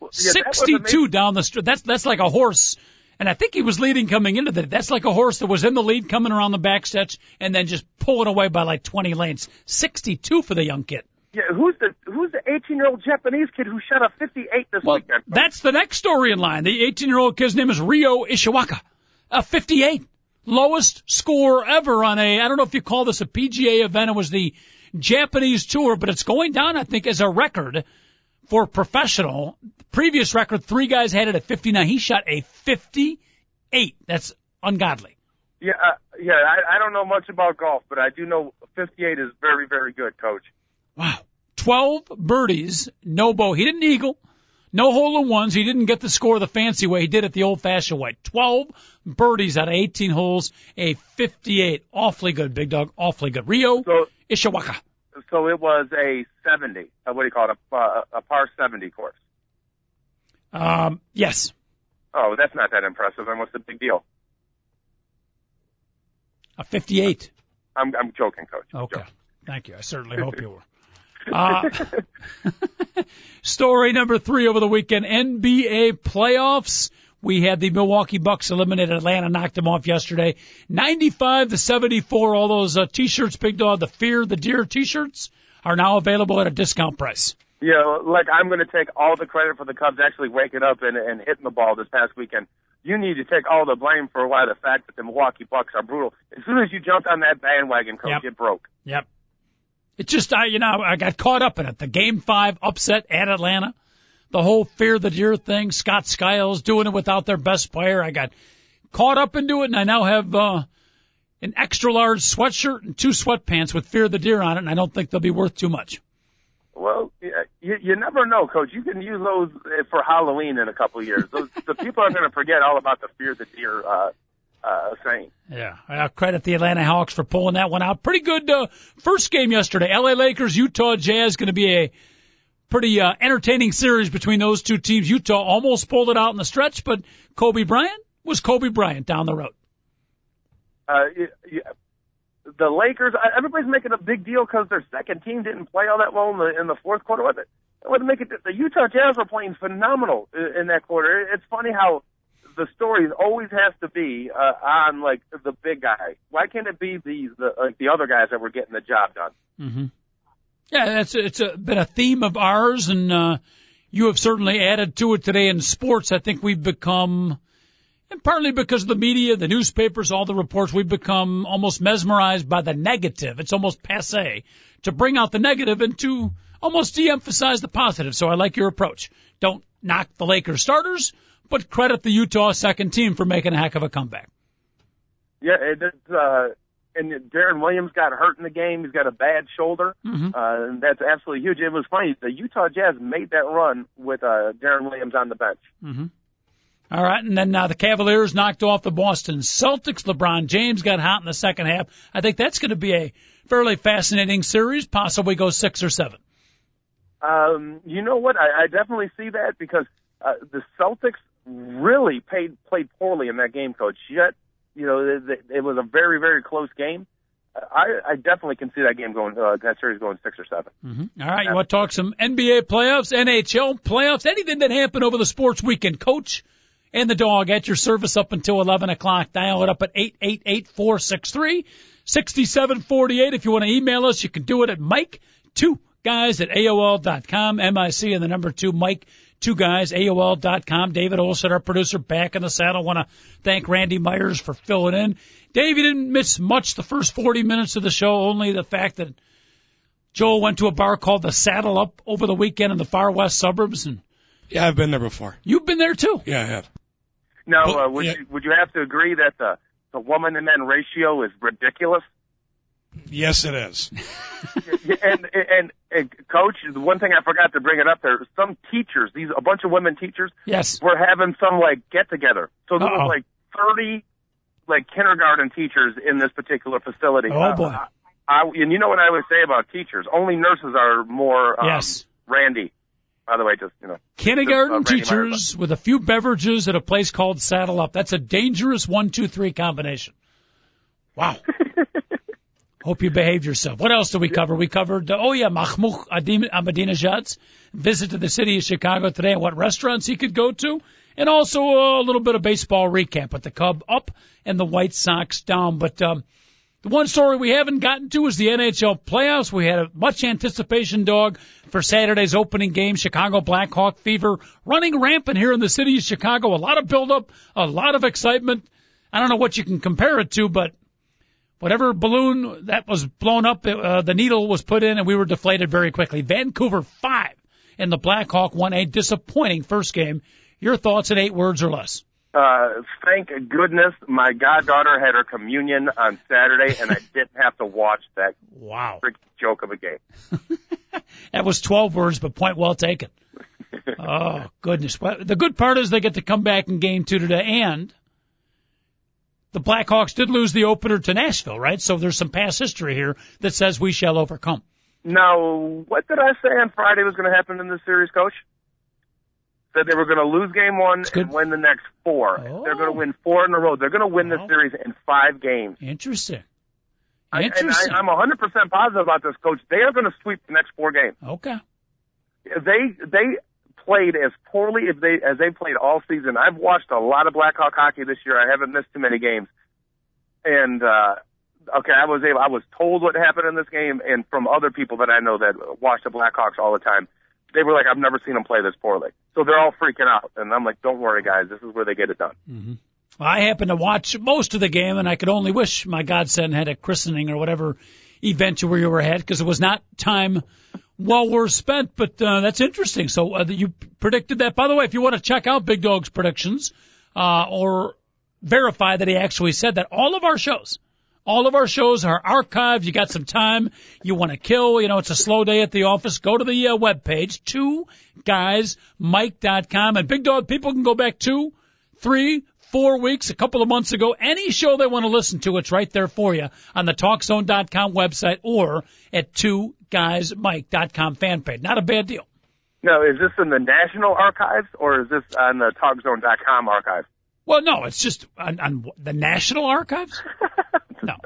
Yeah, 62 down the street. That's, that's like a horse. And I think he was leading coming into that. That's like a horse that was in the lead coming around the backstretch and then just pulling away by like 20 lengths. 62 for the young kid. Yeah, who's the who's the 18 year old Japanese kid who shot a 58 this Well, weekend? that's the next story in line. The 18 year old kid's name is Ryo Ishiwaka. A 58. Lowest score ever on a, I don't know if you call this a PGA event. It was the Japanese tour, but it's going down, I think, as a record for professional. Previous record, three guys had it at 59. He shot a 58. That's ungodly. Yeah, uh, yeah. I, I don't know much about golf, but I do know 58 is very, very good, Coach. Wow. 12 birdies, no bow. He didn't eagle. No hole in ones. He didn't get the score the fancy way. He did it the old fashioned way. 12 birdies out of 18 holes, a 58. Awfully good, big dog. Awfully good. Ryo So, Ishiwaka. so it was a 70. Uh, what do you call it? A, uh, a par 70 course. Um, yes. Oh, that's not that impressive. And what's the big deal? A 58. I'm, I'm joking, Coach. I'm Okay. joking. Thank you. I certainly hope you were. Uh, story number three over the weekend. NBA playoffs. We had the Milwaukee Bucks eliminate Atlanta, knocked them off yesterday. 95 to 74. All those uh, t-shirts, Big Dog, the Fear the Deer t-shirts are now available at a discount price. Yeah, like I'm going to take all the credit for the Cubs actually waking up and, and hitting the ball this past weekend. You need to take all the blame for why the fact that the Milwaukee Bucks are brutal. As soon as you jumped on that bandwagon, coach, yep. it broke. Yep. It's just I, you know, I got caught up in it. The Game Five upset at Atlanta, the whole fear the deer thing. Scott Skiles doing it without their best player. I got caught up into it, and I now have uh, an extra large sweatshirt and two sweatpants with fear the deer on it, and I don't think they'll be worth too much. Well, you, you never know, Coach. You can use those for Halloween in a couple of years. Those, the people are going to forget all about the fear the deer uh, uh, saying. Yeah, I credit the Atlanta Hawks for pulling that one out. Pretty good uh, first game yesterday. L.A. Lakers, Utah Jazz, going to be a pretty uh, entertaining series between those two teams. Utah almost pulled it out in the stretch, but Kobe Bryant was Kobe Bryant down the road. Uh, yeah, the Lakers, everybody's making a big deal because their second team didn't play all that well in the in the fourth quarter. What would make it? The Utah Jazz were playing phenomenal in that quarter. It's funny how the story always has to be uh, on like the big guy. Why can't it be the the like the other guys that were getting the job done? Mm-hmm. Yeah, it's it's a, been a theme of ours, and uh, you have certainly added to it today in sports. I think we've become and partly because of the media, the newspapers, all the reports, we've become almost mesmerized by the negative. It's almost passe to bring out the negative and to almost de-emphasize the positive. So I like your approach. Don't knock the Lakers starters, but credit the Utah second team for making a heck of a comeback. Yeah, it's, uh, and Deron Williams got hurt in the game. He's got a bad shoulder. Mm-hmm. Uh, and that's absolutely huge. It was funny. The Utah Jazz made that run with, uh, Deron Williams on the bench. Mm-hmm. All right, and then now the Cavaliers knocked off the Boston Celtics. LeBron James got hot in the second half. I think that's going to be a fairly fascinating series, possibly go six or seven. Um, you know what? I, I definitely see that because uh, the Celtics really played played poorly in that game, Coach. Yet, you know, it, it was a very very close game. I, I definitely can see that game going, uh, that series going six or 7 mm-hmm. All right, you want to talk some NBA playoffs, NHL playoffs, anything that happened over the sports weekend, Coach? and the dog at your service up until 11 o'clock. Dial it up at 888-463-6748. If you want to email us, you can do it at Mic, two guys at AOL.com, M-I-C and the number two, Mic, two guys, AOL.com. David Olson, our producer, back in the saddle. Want to thank Randy Myers for filling in. Dave, you didn't miss much the first 40 minutes of the show, only the fact that Joel went to a bar called the Saddle Up over the weekend in the far west suburbs and yeah, I've been there before. You've been there too. Yeah, I have. Now, uh, would yeah. you would you have to agree that the the woman and men ratio is ridiculous? Yes, it is. and, and and coach, the one thing I forgot to bring it up there, some teachers, these a bunch of women teachers, yes, were having some like get together. So there Uh-oh. was like thirty like kindergarten teachers in this particular facility. Oh boy. Uh, I, and you know what I would say about teachers? Only nurses are more um, yes. randy. By the way, just you know, kindergarten just, uh, teachers with a few beverages at a place called Saddle Up. That's a dangerous one, two, three combination. Wow. Hope you behaved yourself. What else did we cover? We covered, oh yeah, Mahmoud Ahmadinejad's visit to the city of Chicago today and what restaurants he could go to. And also a little bit of baseball recap with the Cub up and the White Sox down. But, um, the one story we haven't gotten to is the NHL playoffs. We had a much anticipation dog for Saturday's opening game. Chicago Blackhawk fever running rampant here in the city of Chicago. A lot of buildup, a lot of excitement. I don't know what you can compare it to, but whatever balloon that was blown up, uh, the needle was put in and we were deflated very quickly. Vancouver five and the Blackhawk won a disappointing first game. Your thoughts in eight words or less? Uh, thank goodness my goddaughter had her communion on Saturday and I didn't have to watch that wow joke of a game. that was 12 words, but point well taken. oh, goodness. Well, the good part is they get to come back in game two today and the Blackhawks did lose the opener to Nashville, right? So there's some past history here that says we shall overcome. Now, what did I say on Friday was going to happen in this series, coach? Said they were going to lose game one and win the next four. Oh. They're going to win four in a row. They're going to win oh. this series in five games. Interesting. Interesting. I, and I, I'm 100% positive about this, coach. They are going to sweep the next four games. Okay. They they played as poorly as they as they played all season. I've watched a lot of Blackhawk hockey this year. I haven't missed too many games, and uh, okay, I was able. I was told what happened in this game, and from other people that I know that watch the Blackhawks all the time, they were like, "I've never seen them play this poorly." So they're all freaking out, and I'm like, "Don't worry, guys. This is where they get it done." Mm-hmm. I happened to watch most of the game, and I could only wish my godson had a christening or whatever event you were at because it was not time well we're spent. But uh, that's interesting. So uh, you predicted that. By the way, if you want to check out Big Dog's predictions uh, or verify that he actually said that, all of our shows all of our shows are archived. You got some time you want to kill. You know, it's a slow day at the office. Go to the uh, webpage, two guys, Mic.com. And Big Dog, people can go back two, three, four weeks, a couple of months ago. Any show they want to listen to, it's right there for you on the TalkZone.com website or at two guys, Mic.com fan page. Not a bad deal. No, is this in the national archives or is this on the TalkZone.com archives? Well, no, it's just on, on the National Archives. No,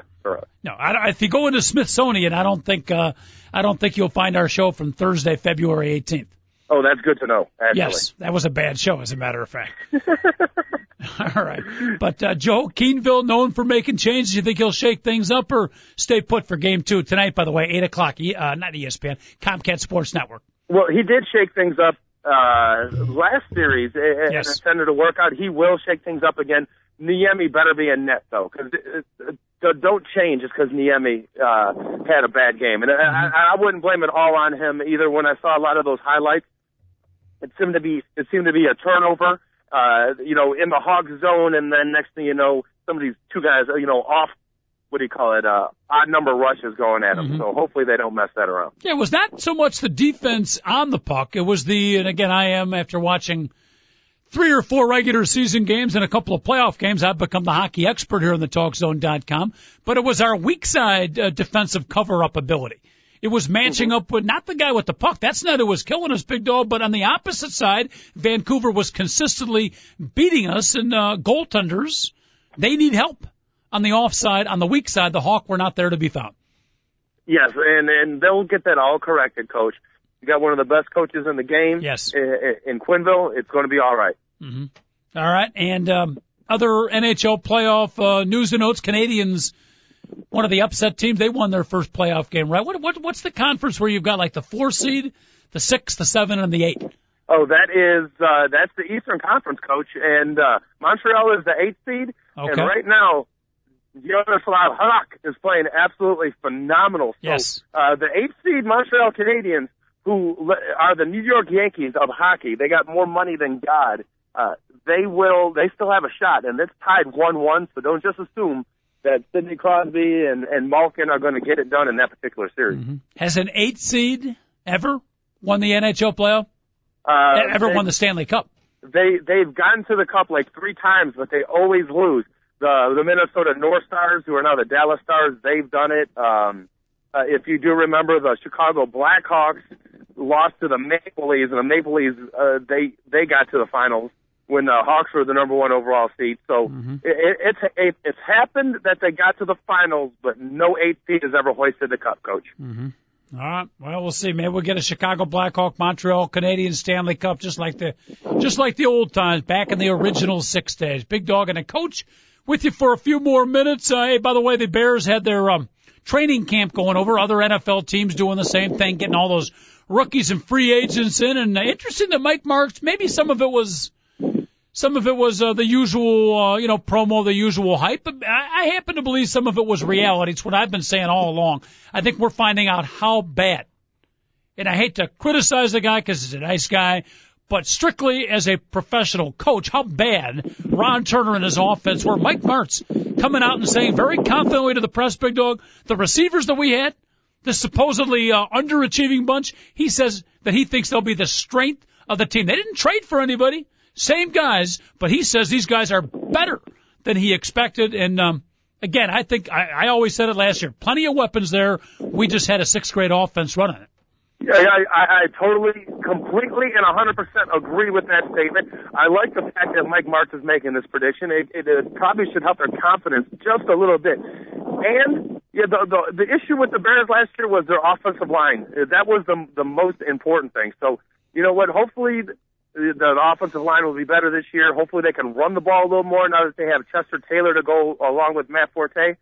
no. I, if you go into Smithsonian, I don't think uh, I don't think you'll find our show from Thursday, February 18th. Oh, that's good to know. Actually. Yes, that was a bad show, as a matter of fact. All right, but uh, Joe Quenneville, known for making changes, you think he'll shake things up or stay put for Game Two tonight? By the way, eight o'clock, uh, not ESPN, Comcast Sports Network. Well, he did shake things up uh, last series and yes. it tended to work out. He will shake things up again. Niemi better be in net though, because don't change just because Niemi uh, had a bad game, and I, I wouldn't blame it all on him either. When I saw a lot of those highlights, it seemed to be it seemed to be a turnover, uh, you know, in the hog zone, and then next thing you know, some of these two guys, you know, off what do you call it, uh, odd number rushes going at him. Mm-hmm. So hopefully they don't mess that around. Yeah, it was not so much the defense on the puck. It was the, and again, I am after watching three or four regular season games and a couple of playoff games. I've become the hockey expert here on the TalkZone.com. But it was our weak side uh, defensive cover up ability. It was matching mm-hmm. up with not the guy with the puck. That's not who was killing us, big dog. But on the opposite side, Vancouver was consistently beating us, and uh, goaltenders they need help on the offside, on the weak side, the Hawk were not there to be found. Yes, and and they'll get that all corrected, Coach. You got one of the best coaches in the game. Yes. In, in Quenneville, it's going to be all right. Mm-hmm. All right, and um, other NHL playoff uh, news and notes. Canadiens, one of the upset teams, they won their first playoff game, right? What, what what's the conference where you've got like the four seed, the six, the seven, and the eight? Oh, that is uh, that's the Eastern Conference, Coach, and uh, Montreal is the eighth seed, okay. and right now Yaroslav Halak is playing absolutely phenomenal. So, yes. Uh, the eighth seed Montreal Canadiens, who are the New York Yankees of hockey, they got more money than God. Uh, they will, they still have a shot, and it's tied 1-1, so don't just assume that Sidney Crosby and, and Malkin are going to get it done in that particular series. Mm-hmm. Has an eight seed ever won the NHL playoff? Uh, ever they, won the Stanley Cup? They, they've gotten to the cup like three times, but they always lose the the Minnesota North Stars, who are now the Dallas Stars, they've done it. Um, uh, if you do remember, the Chicago Blackhawks lost to the Maple Leafs, and the Maple Leafs uh, they they got to the finals when the Hawks were the number one overall seed. So mm-hmm. it, it's it, it's happened that they got to the finals, but no eight seed has ever hoisted the cup, coach. Mm-hmm. All right. Well, we'll see. Maybe we'll get a Chicago Blackhawk, Montreal Canadian Stanley Cup, just like the, just like the old times, back in the original six days. Big dog and a coach with you for a few more minutes. Uh, hey, by the way, the Bears had their um, training camp going over. Other NFL teams doing the same thing, getting all those rookies and free agents in. And uh, interesting that Mike Martz, maybe some of it was, some of it was uh, the usual, uh, you know, promo, the usual hype. But I, I happen to believe some of it was reality. It's what I've been saying all along. I think we're finding out how bad. And I hate to criticize the guy because he's a nice guy, but strictly as a professional coach, how bad Ron Turner and his offense were. Mike Martz coming out and saying very confidently to the press, big dog, the receivers that we had, the supposedly uh, underachieving bunch, he says that he thinks they'll be the strength of the team. They didn't trade for anybody, same guys, but he says these guys are better than he expected. And um, again, I think I, I always said it last year. Plenty of weapons there. We just had a sixth grade offense running it. Yeah, I, I, I totally, completely, and 100% agree with that statement. I like the fact that Mike Martz is making this prediction. It, it, it probably should help their confidence just a little bit. And yeah, the, the the issue with the Bears last year was their offensive line. That was the the most important thing. So you know what? Hopefully, the, the offensive line will be better this year. Hopefully they can run the ball a little more now that they have Chester Taylor to go along with Matt Forte.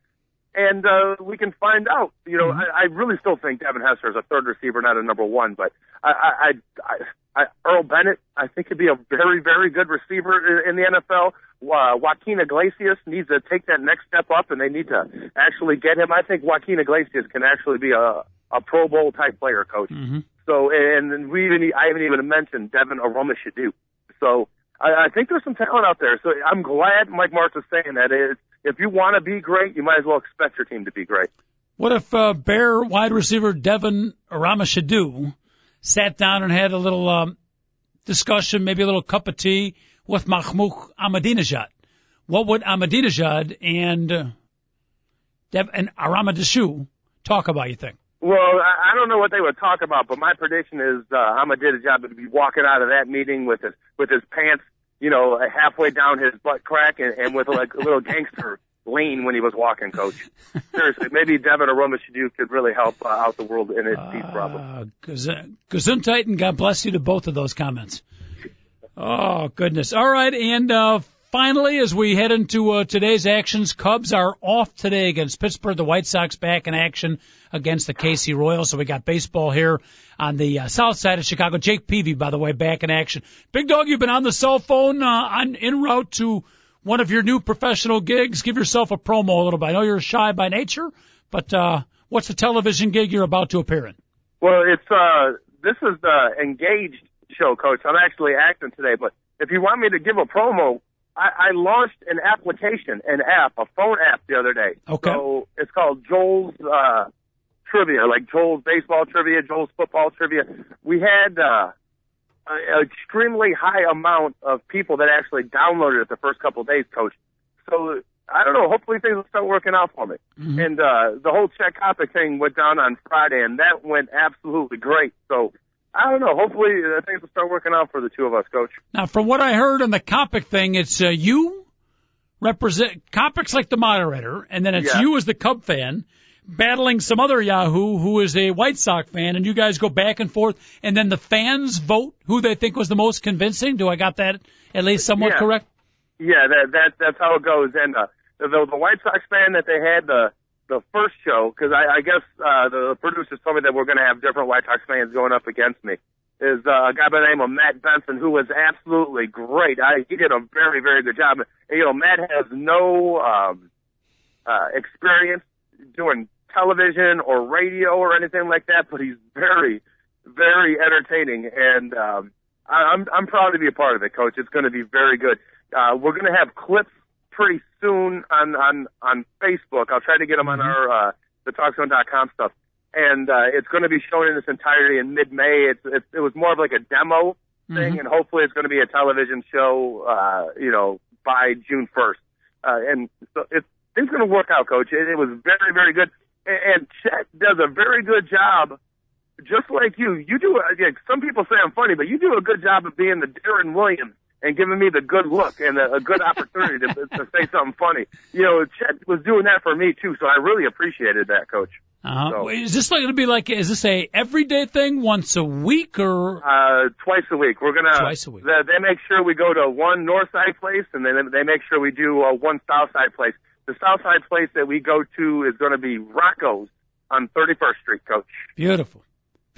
And, uh, we can find out. You know, mm-hmm. I, I really still think Devin Hester is a third receiver, not a number one, but I, I, I, I Earl Bennett, I think could be a very, very good receiver in, in the NFL. Uh, Juaquin Iglesias needs to take that next step up and they need to actually get him. I think Juaquin Iglesias can actually be a, a Pro Bowl type player, coach. Mm-hmm. So, and we even, I haven't even mentioned Devin Aromashodu. So, I, I think there's some talent out there. So I'm glad Mike Martz is saying that. Is if you want to be great, you might as well expect your team to be great. What if uh, Bear wide receiver Devin Aromashodu sat down and had a little um, discussion, maybe a little cup of tea with Mahmoud Ahmadinejad? What would Ahmadinejad and uh, Devin Aromashodu talk about? You think? Well, I, I don't know what they would talk about, but my prediction is uh, Ahmadinejad would be walking out of that meeting with his with his pants, you know, halfway down his butt crack, and, and with like a little gangster lean when he was walking, Coach. Seriously, maybe Devin Aromashodu could really help uh, out the world in its problem. Uh, Gesundheit and God bless you to both of those comments. Oh goodness! All right, and uh, finally, as we head into uh, today's actions, Cubs are off today against Pittsburgh. The White Sox back in action against the KC Royals. So we got baseball here on the uh, south side of Chicago. Jake Peavy, by the way, back in action. Big Dog, you've been on the cell phone uh, on en route to one of your new professional gigs. Give yourself a promo a little bit. I know you're shy by nature, but uh, what's the television gig you're about to appear in? Well, it's uh, this is the engaged show, Coach. I'm actually acting today, but if you want me to give a promo, I, I launched an application, an app, a phone app the other day. Okay. So it's called Joel's uh, Trivia, like Joel's baseball trivia, Joel's football trivia. We had uh, an extremely high amount of people that actually downloaded it the first couple of days, Coach. So I don't know. Hopefully things will start working out for me. Mm-hmm. And uh, the whole Chet Coppock thing went down on Friday, and that went absolutely great. So I don't know. Hopefully uh, things will start working out for the two of us, Coach. Now, from what I heard on the Coppock thing, it's uh, you represent Coppock's like the moderator, and then it's Yeah. you as the Cub fan battling some other Yahoo who is a White Sox fan, and you guys go back and forth, and then the fans vote who they think was the most convincing. Do I got that at least somewhat Yeah. correct? Yeah, that that that's how it goes. And uh, the the White Sox fan that they had the the first show, because I, I guess uh, the producers told me that we're going to have different White Sox fans going up against me. Is uh, a guy by the name of Matt Benson who was absolutely great. I, he did a very very good job. And, you know, Matt has no um, uh, experience doing television or radio or anything like that, but he's very very entertaining and. um I- I'm I'm proud to be a part of it, Coach. It's going to be very good. Uh, we're going to have clips pretty soon on on on Facebook. I'll try to get them on our uh, the TalkZone.com stuff, and uh, it's going to be shown in its entirety in mid-May. It's, it's it was more of like a demo thing, Mhm. and hopefully it's going to be a television show. Uh, you know, by June 1st, uh, and so it's it's going to work out, Coach. It, it was very very good, and, and Chet does a very good job just like you, you do. uh, Yeah, some people say I'm funny, but you do a good job of being the Deron Williams and giving me the good look and a, a good opportunity to, to say something funny. You know, Chet was doing that for me too, so I really appreciated that, Coach. Uh-huh. So- Is this like going to be like? Is this a everyday thing, once a week, or Uh, twice a week. We're gonna. Twice a week. They, they make sure we go to one north side place, and then they make sure we do uh, one south side place. The south side place that we go to is going to be Rocco's on 31st Street, Coach. Beautiful.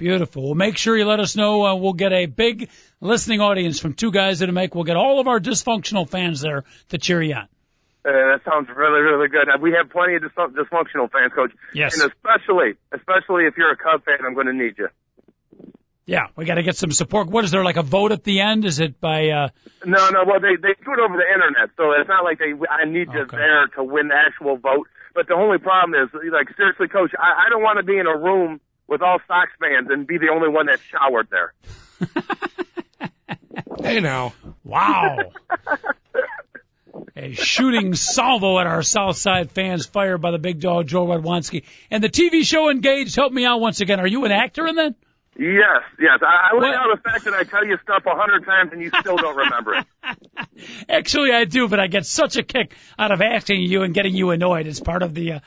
Beautiful. Well, make sure you let us know. Uh, we'll get a big listening audience from two guys that make. We'll get all of our dysfunctional fans there to cheer you on. Uh, that sounds really, really good. Uh, We have plenty of dysfun- dysfunctional fans, Coach. Yes. And especially, especially if you're a Cub fan, I'm going to need you. Yeah, we got to get some support. What is there like a vote at the end? Is it by? uh No, no. Well, they they do it over the internet, so it's not like they. I need you Okay. there to win the actual vote. But the only problem is, like, seriously, Coach, I, I don't want to be in a room with all Sox fans and be the only one that showered there. Hey now. Wow. a shooting salvo at our South Side fans fired by the big dog Joe Radwanski. And the TV show Engaged. Help me out once again. Are you an actor in that? Yes, yes. I, I lay out the fact that I tell you stuff a hundred times and you still don't remember it. Actually, I do, but I get such a kick out of asking you and getting you annoyed. It's part of the. Uh,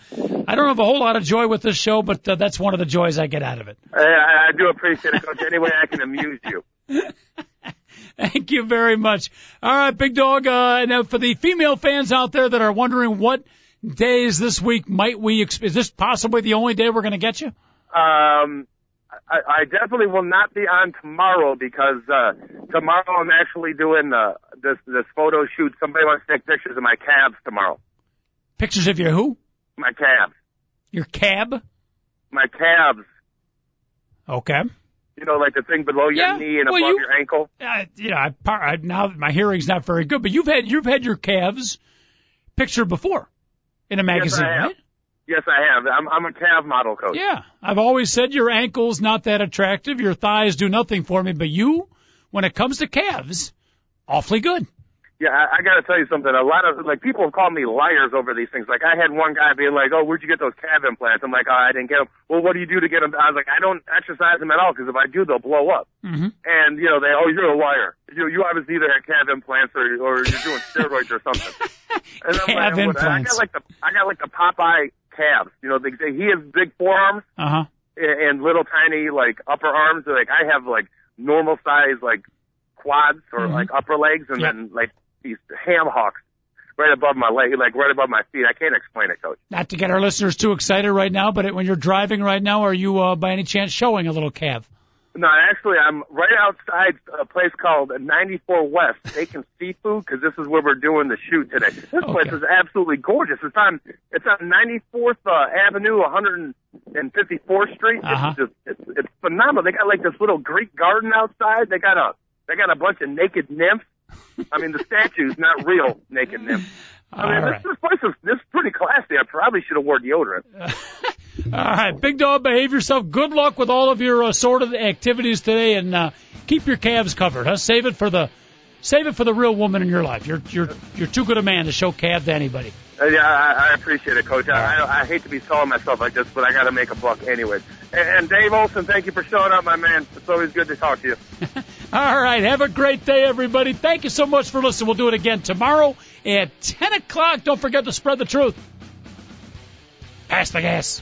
I don't have a whole lot of joy with this show, but uh, that's one of the joys I get out of it. I, I do appreciate it, Coach. Any way I can amuse you. Thank you very much. All right, big dog. Uh, now for the female fans out there that are wondering what days this week might we, is this possibly the only day we're going to get you? Um, I, I definitely will not be on tomorrow because uh, tomorrow I'm actually doing uh, this this photo shoot. Somebody wants to take pictures of my calves tomorrow. Pictures of your who? My calves. Your cab? My calves. Okay. You know, like the thing below your Yeah, knee and well, above you- your ankle. Uh, you know, I, I, now my hearing's not very good, but you've had you've had your calves pictured before in a magazine, have. right? Yes, I have. I'm, I'm a calf model coach. Yeah, I've always said your ankles not that attractive, your thighs do nothing for me, but you, when it comes to calves, awfully good. Yeah, I, I got to tell you something. A lot of like people have called me liars over these things. Like I had one guy being like, "Oh, where'd you get those calf implants?" I'm like, "Oh, I didn't get them." Well, what do you do to get them? I was like, "I don't exercise them at all because if I do, they'll blow up." Mm-hmm. And you know, they, "Oh, you're a liar. You you obviously either had calf implants or or you're doing steroids or something." And I'm Calf like, "What?" I implants. got like the I got like the Popeye calves. You know, they, he has big forearms Uh huh. and, and little tiny like upper arms. Like I have like normal size like quads or Mhm. like upper legs, and Yep. then like these ham hocks right above my leg, like right above my feet. I can't explain it, coach. Not to get our listeners too excited right now, but when you're driving right now, are you uh, by any chance showing a little calf? No, actually, I'm right outside a place called 94 West Steak and Seafood because this is where we're doing the shoot today. This place is absolutely gorgeous. It's on it's on 94th uh, Avenue, 154th Street. Uh-huh. It's just it's, it's phenomenal. They got like this little Greek garden outside. They got a they got a bunch of naked nymphs. I mean, the statues, not real naked nymphs. I mean, All this, right. this place is this is pretty classy. I probably should have wore deodorant. All right, big dog, behave yourself. Good luck with all of your assorted activities today, and uh, keep your calves covered. Huh? Save it for the save it for the real woman in your life. You're you're you're too good a man to show calves to anybody. Uh, yeah, I, I appreciate it, Coach. I, I, I hate to be selling myself like this, but I got to make a buck anyway. And, and Dave Olson, thank you for showing up, my man. It's always good to talk to you. All right, have a great day, everybody. Thank you so much for listening. We'll do it again tomorrow at 10 o'clock. Don't forget to spread the truth. Pass the gas.